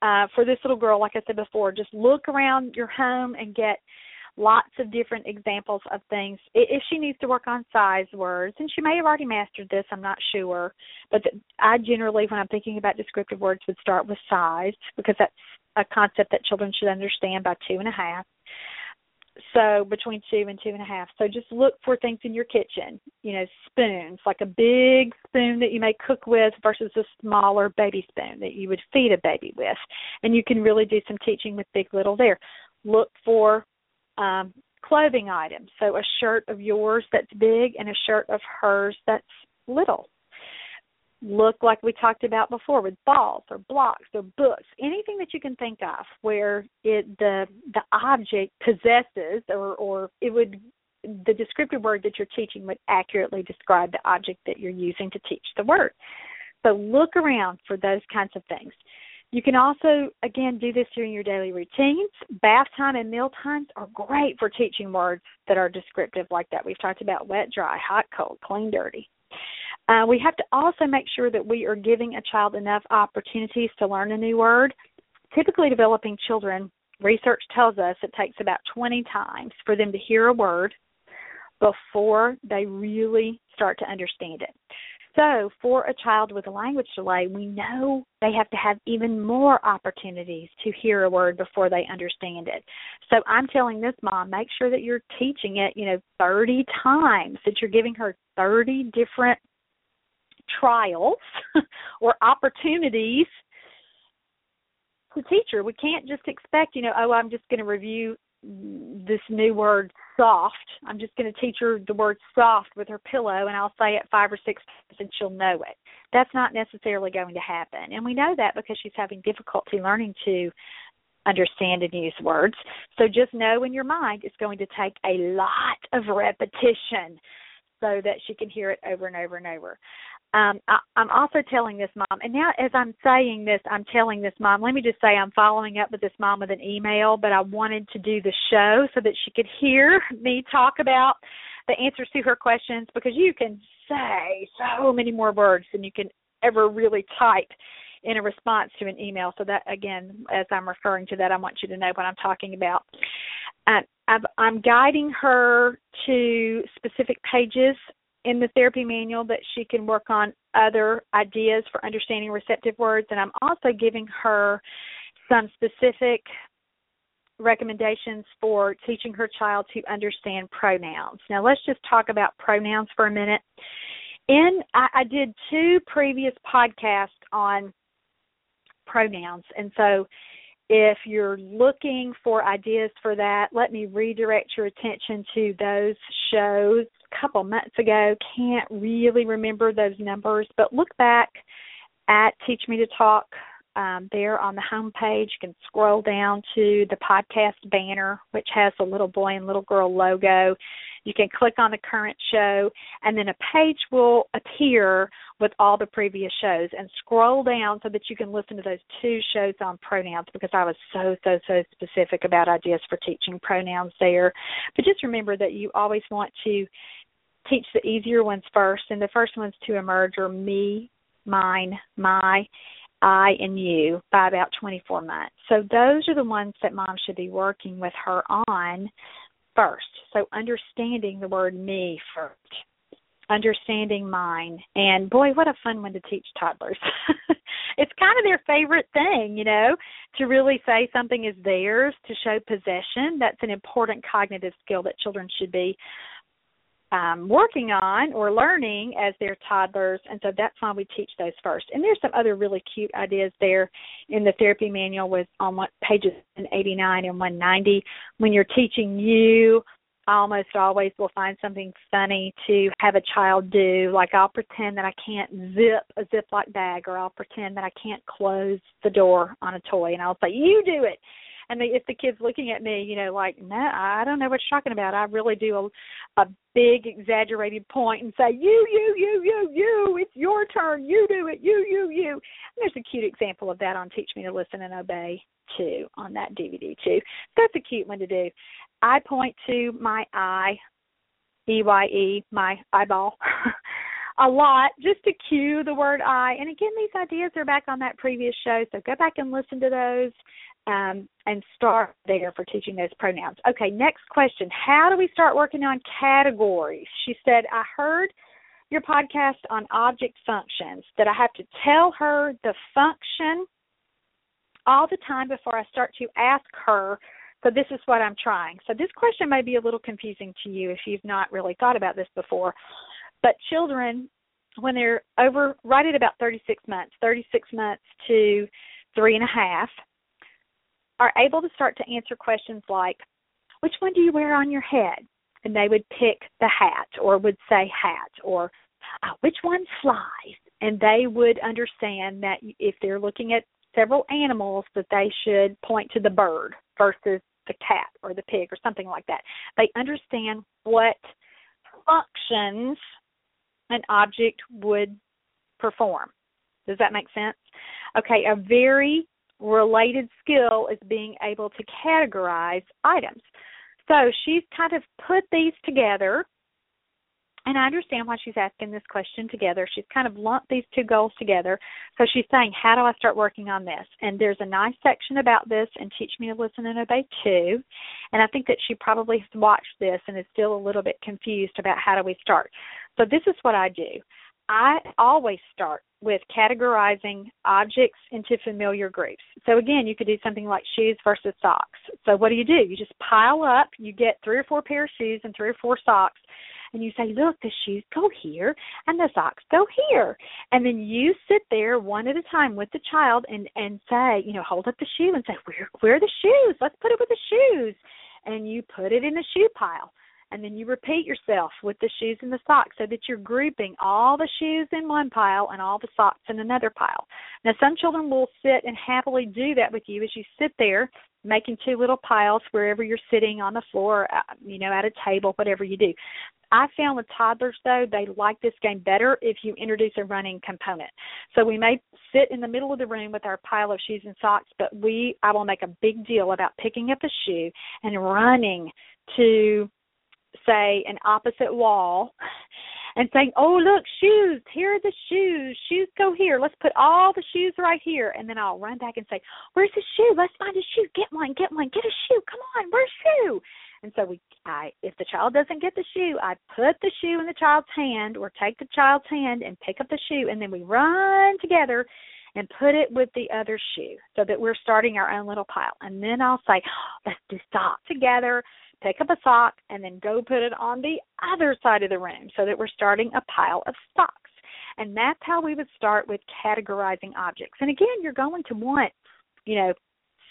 uh, for this little girl, like I said before, just look around your home and get lots of different examples of things. If she needs to work on size words, and she may have already mastered this, I'm not sure. But I generally, when I'm thinking about descriptive words, would start with size because that's a concept that children should understand by two and a half. So between two and two and a half. So just look for things in your kitchen. You know, spoons, like a big spoon that you may cook with versus a smaller baby spoon that you would feed a baby with. And you can really do some teaching with big little there. Look for um, clothing items. So a shirt of yours that's big and a shirt of hers that's little. Look like we talked about before with balls or blocks or books, anything that you can think of where it the the object possesses or or it would the descriptive word that you're teaching would accurately describe the object that you're using to teach the word. So look around for those kinds of things. You can also, again, do this during your daily routines. Bath time and meal times are great for teaching words that are descriptive like that. We've talked about wet, dry, hot, cold, clean, dirty. Uh, we have to also make sure that we are giving a child enough opportunities to learn a new word. Typically, developing children, research tells us it takes about 20 times for them to hear a word before they really start to understand it. So, for a child with a language delay, we know they have to have even more opportunities to hear a word before they understand it. So, I'm telling this mom, make sure that you're teaching it, you know, 30 times, that you're giving her 30 different trials or opportunities to teach her. We can't just expect, you know, oh, I'm just going to review this new word soft. I'm just going to teach her the word soft with her pillow and I'll say it five or six times and she'll know it. That's not necessarily going to happen. And we know that because she's having difficulty learning to understand and use words. So just know in your mind it's going to take a lot of repetition so that she can hear it over and over and over um, I, I'm also telling this mom, and now as I'm saying this, I'm telling this mom. Let me just say, I'm following up with this mom with an email, but I wanted to do the show so that she could hear me talk about the answers to her questions because you can say so many more words than you can ever really type in a response to an email. So that again, as I'm referring to that, I want you to know what I'm talking about. Uh, I'm guiding her to specific pages in the therapy manual that she can work on other ideas for understanding receptive words, and I'm also giving her some specific recommendations for teaching her child to understand pronouns. Now, let's just talk about pronouns for a minute. In I, I did two previous podcasts on pronouns, and so if you're looking for ideas for that, let me redirect your attention to those shows a couple months ago. Can't really remember those numbers, but look back at Teach Me to Talk um, there on the home page. You can scroll down to the podcast banner, which has the little boy and little girl logo. You can click on the current show, and then a page will appear with all the previous shows. And scroll down so that you can listen to those two shows on pronouns because I was so, so, so specific about ideas for teaching pronouns there. But just remember that you always want to teach the easier ones first, and the first ones to emerge are me, mine, my I and you by about 24 months. So those are the ones that mom should be working with her on first. So understanding the word me first. Understanding mine. And boy what a fun one to teach toddlers. It's kind of their favorite thing you know to really say something is theirs to show possession. That's an important cognitive skill that children should be um, working on or learning as they're toddlers and so that's why we teach those first and there's some other really cute ideas there in the therapy manual with on what pages 89 and 190 when you're teaching you I almost always will find something funny to have a child do. Like I'll pretend that I can't zip a Ziploc bag, or I'll pretend that I can't close the door on a toy, and I'll say, "You do it." And the, if the kid's looking at me, you know, like, "No, I don't know what you're talking about," I really do a, a big exaggerated point and say, "You, you, you, you, you. It's your turn. You do it. You, you, you." And there's a cute example of that on Teach Me to Listen and Obey too on that DVD too. That's a cute one to do. I point to my eye, E Y E, my eyeball, a lot just to cue the word I. And again, these ideas are back on that previous show, so go back and listen to those um, and start there for teaching those pronouns. Okay, next question. How do we start working on categories? She said, I heard your podcast on object functions that I have to tell her the function all the time before I start to ask her so this is what I'm trying. So this question may be a little confusing to you if you've not really thought about this before. But children, when they're over right at about 36 months, 36 months to three and a half, are able to start to answer questions like, which one do you wear on your head? And they would pick the hat or would say hat or uh, which one flies? And they would understand that if they're looking at several animals, that they should point to the bird versus the cat or the pig or something like that. They understand what functions an object would perform. Does that make sense? Okay, a very related skill is being able to categorize items. So she's kind of put these together and I understand why she's asking this question together. She's kind of lumped these two goals together. So she's saying, How do I start working on this? And there's a nice section about this and Teach Me to Listen and Obey too. And I think that she probably has watched this and is still a little bit confused about how do we start. So this is what I do. I always start with categorizing objects into familiar groups. So again, you could do something like shoes versus socks. So what do you do? You just pile up, you get three or four pair of shoes and three or four socks and you say, look, the shoes go here and the socks go here. And then you sit there one at a time with the child and, and say, you know, hold up the shoe and say, where, where are the shoes? Let's put it with the shoes. And you put it in the shoe pile and then you repeat yourself with the shoes and the socks so that you're grouping all the shoes in one pile and all the socks in another pile. Now, some children will sit and happily do that with you as you sit there making two little piles wherever you're sitting on the floor, uh, you know, at a table, whatever you do. I found with toddlers though they like this game better if you introduce a running component. So we may sit in the middle of the room with our pile of shoes and socks, but we I will make a big deal about picking up a shoe and running to say an opposite wall and saying, "Oh, look, shoes! Here are the shoes. Shoes go here. Let's put all the shoes right here." And then I'll run back and say, "Where's the shoe? Let's find a shoe. Get one. Get one. Get a shoe. Come on. Where's shoe?" And so we, I, if the child doesn't get the shoe, I put the shoe in the child's hand, or take the child's hand and pick up the shoe, and then we run together and put it with the other shoe so that we're starting our own little pile. And then I'll say, let's do stop together pick up a sock and then go put it on the other side of the room so that we're starting a pile of socks. And that's how we would start with categorizing objects. And again, you're going to want, you know,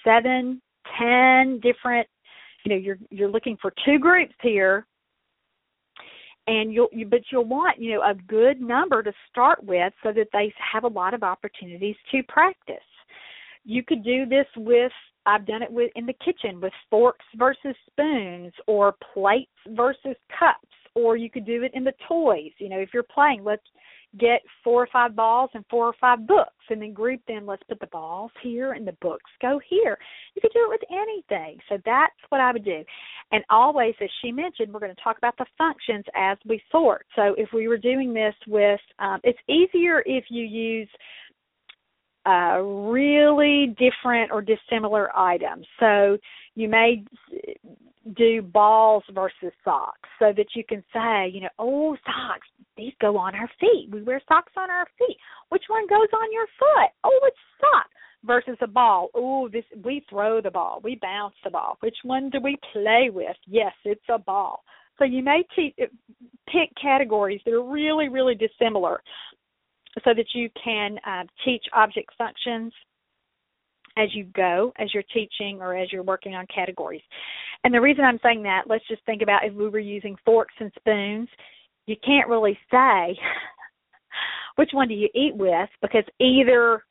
seven, ten different, you know, you're you're looking for two groups here and you'll you, but you'll want you know a good number to start with so that they have a lot of opportunities to practice you could do this with I've done it with in the kitchen with forks versus spoons or plates versus cups or you could do it in the toys. You know, if you're playing, let's get four or five balls and four or five books and then group them. Let's put the balls here and the books go here. You could do it with anything. So that's what I would do. And always, as she mentioned, we're going to talk about the functions as we sort. So if we were doing this with, um, it's easier if you use uh, really different or dissimilar items. So you may do balls versus socks so that you can say, you know, oh, socks, these go on our feet. We wear socks on our feet. Which one goes on your foot? Oh, it's sock versus a ball. Oh, this we throw the ball. We bounce the ball. Which one do we play with? Yes, it's a ball. So you may te- pick categories that are really, really dissimilar so that you can uh, teach object functions as you go, as you're teaching or as you're working on categories. And the reason I'm saying that, let's just think about if we were using forks and spoons, you can't really say which one do you eat with because either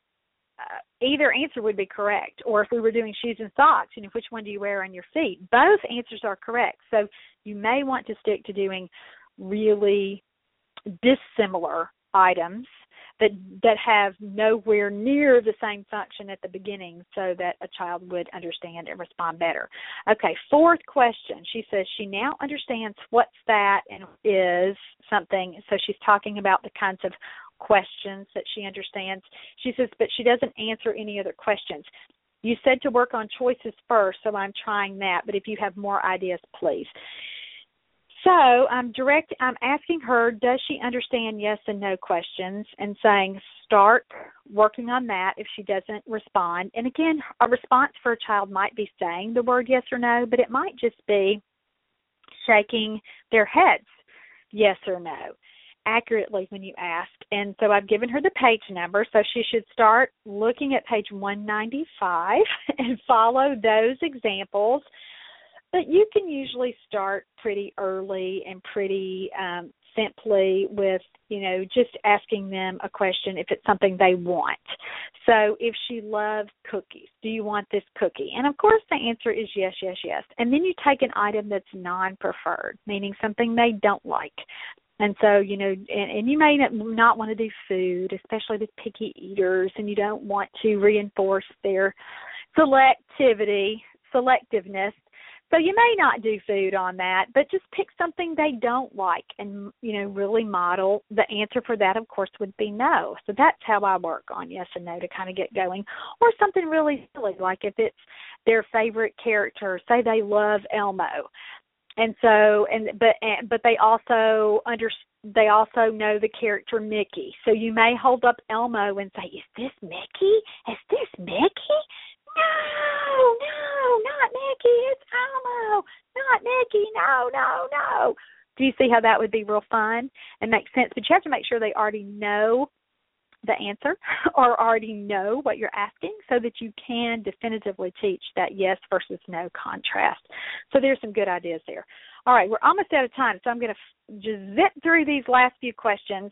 uh, either answer would be correct. Or if we were doing shoes and socks, you know, which one do you wear on your feet? Both answers are correct. So you may want to stick to doing really dissimilar items that that have nowhere near the same function at the beginning so that a child would understand and respond better. Okay, fourth question. She says she now understands what's that and is something so she's talking about the kinds of questions that she understands. She says but she doesn't answer any other questions. You said to work on choices first, so I'm trying that, but if you have more ideas, please. So I'm direct. I'm asking her, does she understand yes and no questions, and saying start working on that if she doesn't respond. And again, a response for a child might be saying the word yes or no, but it might just be shaking their heads, yes or no, accurately when you ask. And so I've given her the page number, so she should start looking at page 195 and follow those examples but you can usually start pretty early and pretty um, simply with you know just asking them a question if it's something they want. So if she loves cookies do you want this cookie? And of course the answer is yes yes yes. And then you take an item that's non preferred meaning something they don't like. And so you know and, and you may not, not want to do food especially with picky eaters and you don't want to reinforce their selectivity selectiveness so you may not do food on that, but just pick something they don't like and you know really model. The answer for that of course would be no. So that's how I work on yes and no to kind of get going. Or something really silly like if it's their favorite character, say they love Elmo. And so and but and, but they also under they also know the character Mickey. So you may hold up Elmo and say, "Is this Mickey? Is this Mickey?" No, no, not Mickey, it's Elmo, not Mickey, no, no, no. Do you see how that would be real fun and make sense? But you have to make sure they already know the answer or already know what you're asking so that you can definitively teach that yes versus no contrast. So there's some good ideas there. All right, we're almost out of time, so I'm going to just zip through these last few questions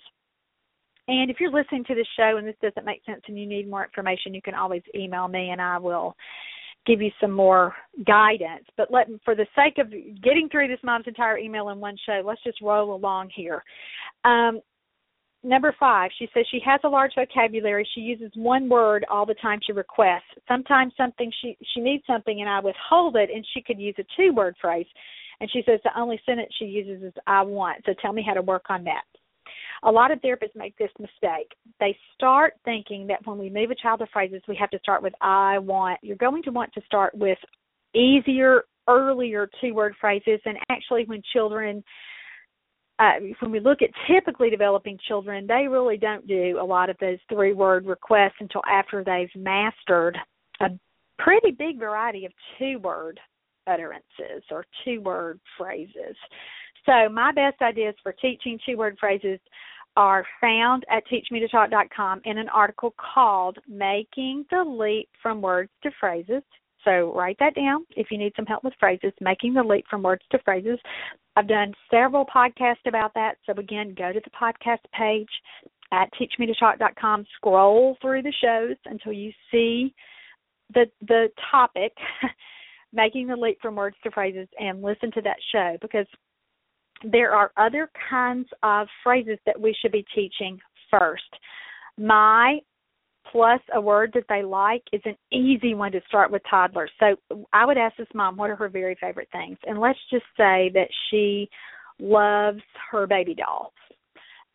and if you're listening to this show and this doesn't make sense and you need more information, you can always email me and I will give you some more guidance. But let for the sake of getting through this mom's entire email in one show, let's just roll along here. Um, number five, she says she has a large vocabulary. She uses one word all the time she requests. Sometimes something she she needs something and I withhold it and she could use a two word phrase. And she says the only sentence she uses is I want. So tell me how to work on that a lot of therapists make this mistake. They start thinking that when we move a child to phrases, we have to start with I want. You're going to want to start with easier, earlier two word phrases. And actually, when children, uh, when we look at typically developing children, they really don't do a lot of those three word requests until after they've mastered a pretty big variety of two word utterances or two word phrases. So, my best ideas for teaching two word phrases are found at teachmetotalk.com in an article called Making the Leap from Words to Phrases. So write that down if you need some help with phrases, making the leap from words to phrases. I've done several podcasts about that. So again, go to the podcast page at teachmetotalk.com, scroll through the shows until you see the the topic, making the leap from words to phrases, and listen to that show because there are other kinds of phrases that we should be teaching first. My plus a word that they like is an easy one to start with toddlers. So I would ask this mom what are her very favorite things. And let's just say that she loves her baby doll.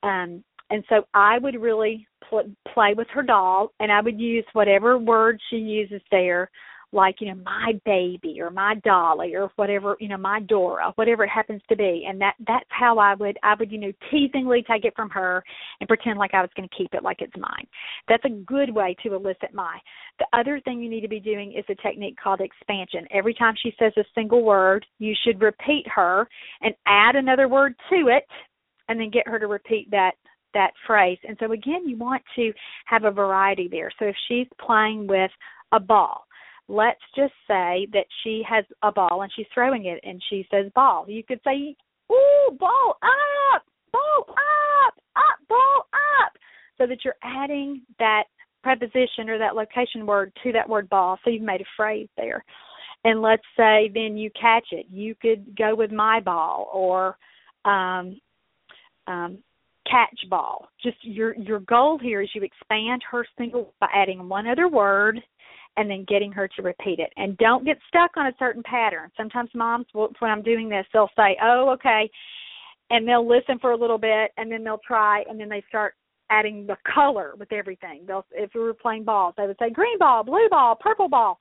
Um, and so I would really pl- play with her doll, and I would use whatever word she uses there like you know my baby or my dolly or whatever you know my dora whatever it happens to be and that that's how i would i would you know teasingly take it from her and pretend like i was going to keep it like it's mine that's a good way to elicit my the other thing you need to be doing is a technique called expansion every time she says a single word you should repeat her and add another word to it and then get her to repeat that that phrase. And so again, you want to have a variety there. So if she's playing with a ball, let's just say that she has a ball and she's throwing it and she says ball. You could say, Ooh, ball up, ball up, up, ball up. So that you're adding that preposition or that location word to that word ball. So you've made a phrase there. And let's say then you catch it. You could go with my ball or um um catch ball. Just your your goal here is you expand her single by adding one other word and then getting her to repeat it. And don't get stuck on a certain pattern. Sometimes moms, will, when I'm doing this, they'll say, "Oh, okay," and they'll listen for a little bit, and then they'll try, and then they start adding the color with everything. They'll, if we were playing balls, they would say green ball, blue ball, purple ball.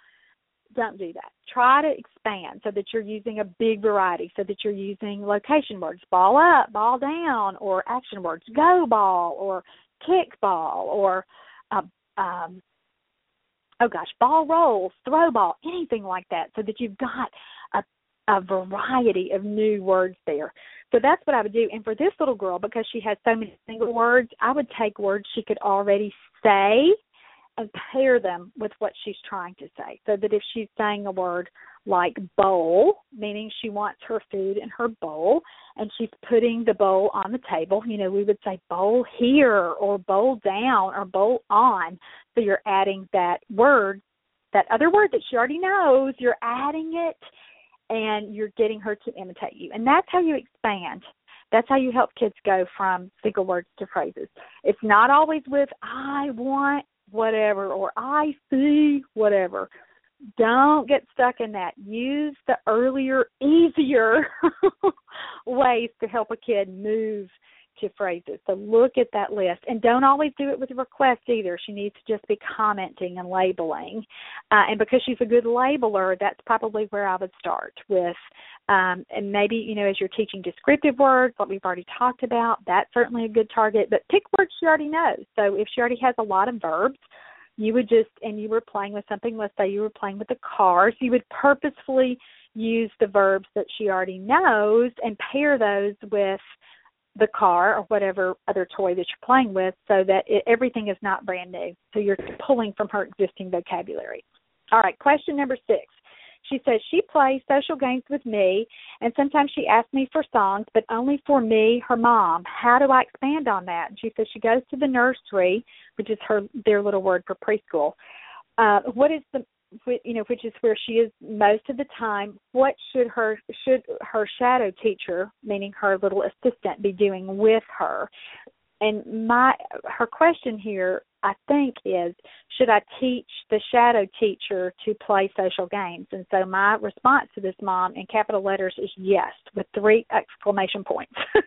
Don't do that. Try to expand so that you're using a big variety, so that you're using location words, ball up, ball down, or action words, go ball, or kick ball, or uh, um, oh gosh, ball rolls, throw ball, anything like that, so that you've got a a variety of new words there. So that's what I would do. And for this little girl, because she has so many single words, I would take words she could already say pair them with what she's trying to say. So that if she's saying a word like bowl, meaning she wants her food in her bowl, and she's putting the bowl on the table, you know, we would say bowl here or bowl down or bowl on. So you're adding that word, that other word that she already knows, you're adding it and you're getting her to imitate you. And that's how you expand. That's how you help kids go from single words to phrases. It's not always with I want whatever or I see whatever. Don't get stuck in that. Use the earlier, easier ways to help a kid move to phrases. So look at that list and don't always do it with requests either. She needs to just be commenting and labeling. Uh, and because she's a good labeler, that's probably where I would start with. Um, and maybe, you know, as you're teaching descriptive words, what we've already talked about, that's certainly a good target. But pick words she already knows. So if she already has a lot of verbs, you would just and you were playing with something let's say you were playing with the cars, you would purposefully use the verbs that she already knows and pair those with the car or whatever other toy that you're playing with so that it, everything is not brand new so you're pulling from her existing vocabulary all right question number six she says she plays social games with me, and sometimes she asks me for songs, but only for me, her mom. How do I expand on that? And she says she goes to the nursery, which is her their little word for preschool. Uh, what is the you know which is where she is most of the time what should her should her shadow teacher meaning her little assistant be doing with her and my her question here I think is should I teach the shadow teacher to play social games? And so my response to this mom in capital letters is yes with three exclamation points.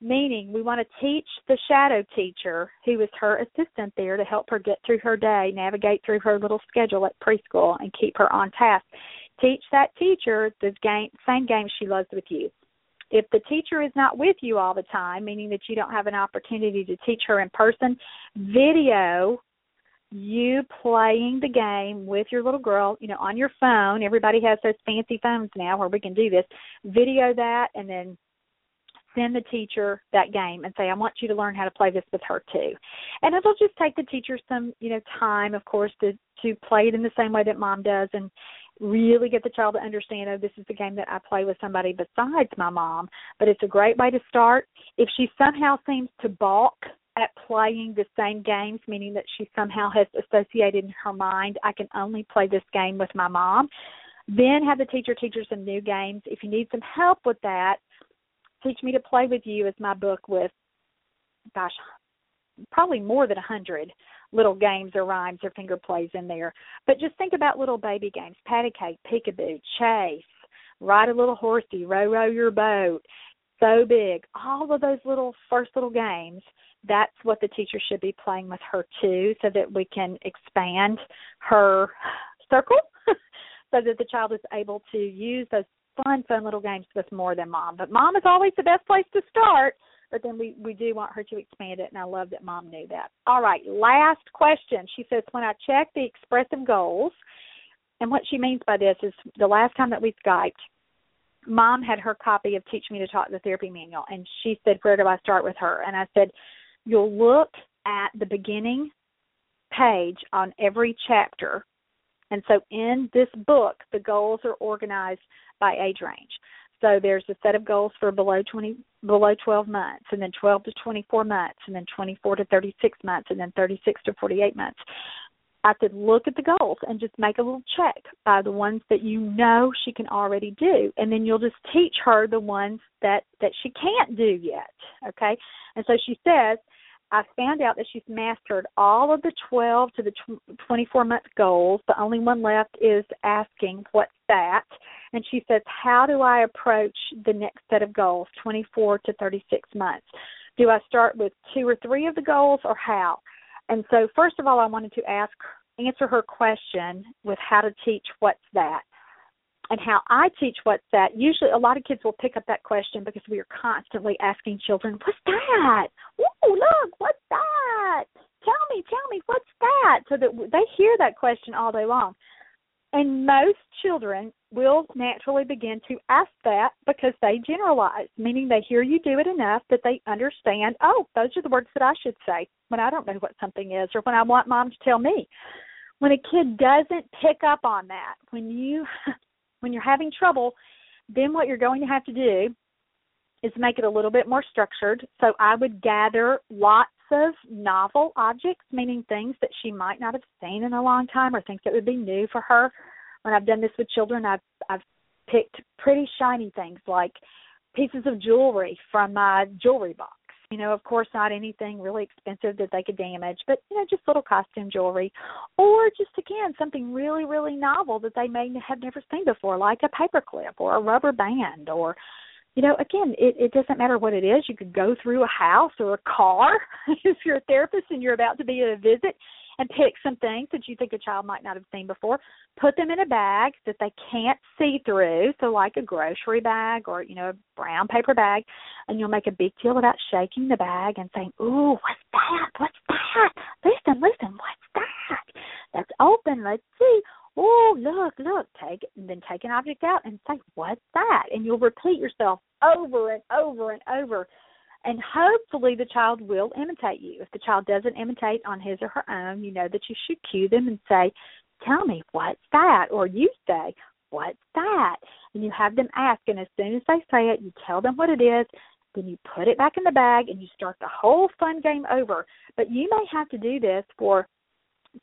Meaning we want to teach the shadow teacher who is her assistant there to help her get through her day, navigate through her little schedule at preschool and keep her on task. Teach that teacher the game same game she loves with you if the teacher is not with you all the time, meaning that you don't have an opportunity to teach her in person, video you playing the game with your little girl, you know, on your phone. Everybody has those fancy phones now where we can do this. Video that and then send the teacher that game and say, I want you to learn how to play this with her too. And it'll just take the teacher some, you know, time of course to to play it in the same way that mom does and really get the child to understand oh this is the game that I play with somebody besides my mom but it's a great way to start if she somehow seems to balk at playing the same games meaning that she somehow has associated in her mind I can only play this game with my mom then have the teacher teach her some new games if you need some help with that teach me to play with you is my book with gosh probably more than a hundred little games or rhymes or finger plays in there. But just think about little baby games: patty cake, peekaboo, chase, ride a little horsey, row row your boat. so big. All of those little first little games, that's what the teacher should be playing with her too, so that we can expand her circle so that the child is able to use those fun, fun little games with more than mom. But mom is always the best place to start. But then we we do want her to expand it, and I love that mom knew that. All right, last question. She says, when I check the expressive goals, and what she means by this is the last time that we Skyped, mom had her copy of Teach Me to Talk the Therapy Manual, and she said, Where do I start with her? And I said, You'll look at the beginning page on every chapter. And so in this book, the goals are organized by age range. So there's a set of goals for below 20 below 12 months and then 12 to 24 months and then 24 to 36 months and then 36 to 48 months. I could look at the goals and just make a little check by the ones that you know she can already do, and then you'll just teach her the ones that that she can't do yet. Okay, and so she says, I found out that she's mastered all of the 12 to the 24 month goals. The only one left is asking, What's that? And she says, How do I approach the next set of goals, 24 to 36 months? Do I start with two or three of the goals, or how? And so, first of all, I wanted to ask, answer her question with how to teach what's that and how I teach what's that, usually a lot of kids will pick up that question because we are constantly asking children, What's that? Oh, look, what's that? Tell me, tell me, what's that? So that they hear that question all day long. And most children will naturally begin to ask that because they generalize, meaning they hear you do it enough that they understand, oh, those are the words that I should say when I don't know what something is or when I want mom to tell me. When a kid doesn't pick up on that, when you when you're having trouble, then what you're going to have to do is make it a little bit more structured. So I would gather lots of novel objects, meaning things that she might not have seen in a long time or things that would be new for her. When I've done this with children, I've I've picked pretty shiny things like pieces of jewelry from my jewelry box you know, of course, not anything really expensive that they could damage, but you know, just little costume jewelry, or just again something really, really novel that they may have never seen before, like a paperclip or a rubber band, or you know, again, it, it doesn't matter what it is. You could go through a house or a car if you're a therapist and you're about to be at a visit and pick some things that you think a child might not have seen before. Put them in a bag that they can't see through, so like a grocery bag or you know a brown paper bag, and you'll make a big deal about shaking the bag and saying, "Ooh, what's that? What's that? Listen, listen, what's that? That's open. Let's see." Oh, look, look, take it, and then take an object out and say, What's that? And you'll repeat yourself over and over and over and hopefully the child will imitate you. If the child doesn't imitate on his or her own, you know that you should cue them and say, Tell me, what's that? Or you say, What's that? And you have them ask, and as soon as they say it, you tell them what it is, then you put it back in the bag and you start the whole fun game over. But you may have to do this for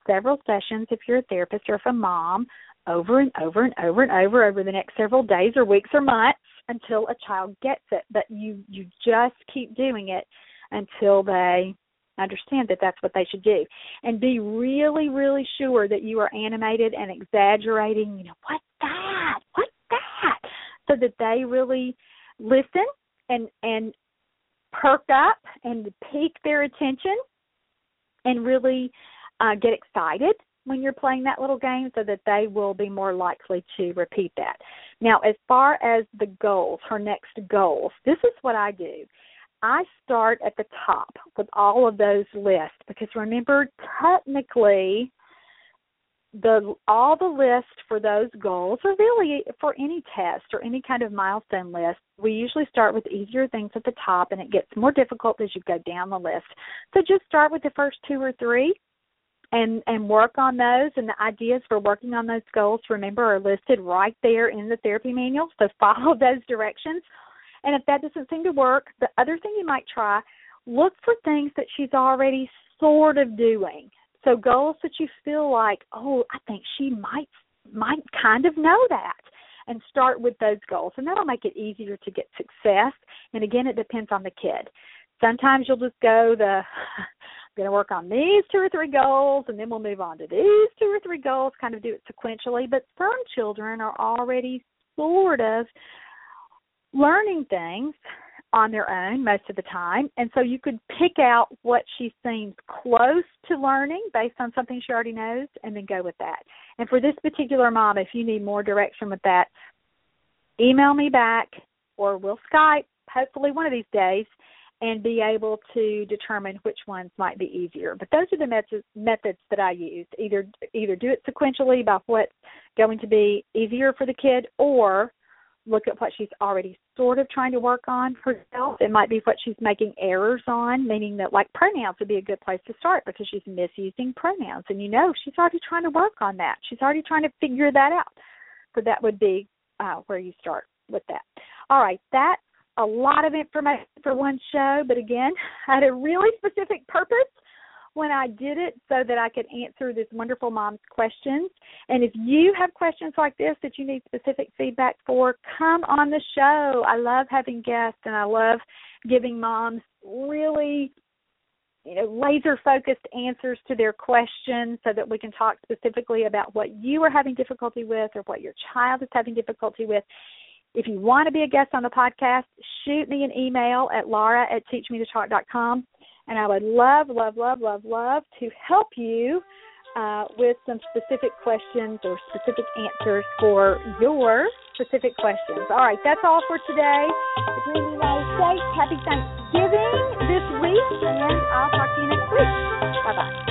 several sessions if you're a therapist or if a mom over and over and over and over over the next several days or weeks or months until a child gets it but you you just keep doing it until they understand that that's what they should do. And be really really sure that you are animated and exaggerating you know what's that? What's that? So that they really listen and and perk up and pique their attention and really uh, get excited when you're playing that little game so that they will be more likely to repeat that. Now, as far as the goals, her next goals, this is what I do. I start at the top with all of those lists because remember, technically, the all the lists for those goals are really for any test or any kind of milestone list. We usually start with easier things at the top, and it gets more difficult as you go down the list. So just start with the first two or three, and and work on those and the ideas for working on those goals remember are listed right there in the therapy manual so follow those directions. And if that doesn't seem to work the other thing you might try look for things that she's already sort of doing. So goals that you feel like oh i think she might might kind of know that and start with those goals and that'll make it easier to get success. And again it depends on the kid. Sometimes you'll just go the going to work on these two or three goals and then we'll move on to these two or three goals, kind of do it sequentially. But some children are already sort of learning things on their own most of the time. And so you could pick out what she seems close to learning based on something she already knows and then go with that. And for this particular mom, if you need more direction with that, email me back or we'll Skype hopefully one of these days and be able to determine which ones might be easier. But those are the methods methods that I use. Either either do it sequentially by what's going to be easier for the kid or look at what she's already sort of trying to work on herself. It might be what she's making errors on, meaning that like pronouns would be a good place to start because she's misusing pronouns. And you know, she's already trying to work on that. She's already trying to figure that out. So that would be uh, where you start with that. All right, that's a lot of information for one show, but again, I had a really specific purpose when I did it so that I could answer this wonderful mom's questions. And if you have questions like this that you need specific feedback for, come on the show. I love having guests and I love giving moms really you know laser focused answers to their questions so that we can talk specifically about what you are having difficulty with or what your child is having difficulty with if you want to be a guest on the podcast, shoot me an email at laura at teachmetotalk.com and I would love, love, love, love, love to help you uh, with some specific questions or specific answers for your specific questions. All right, that's all for today. If you're in the United States, happy Thanksgiving this week, and I'll talk to you next week. Bye bye.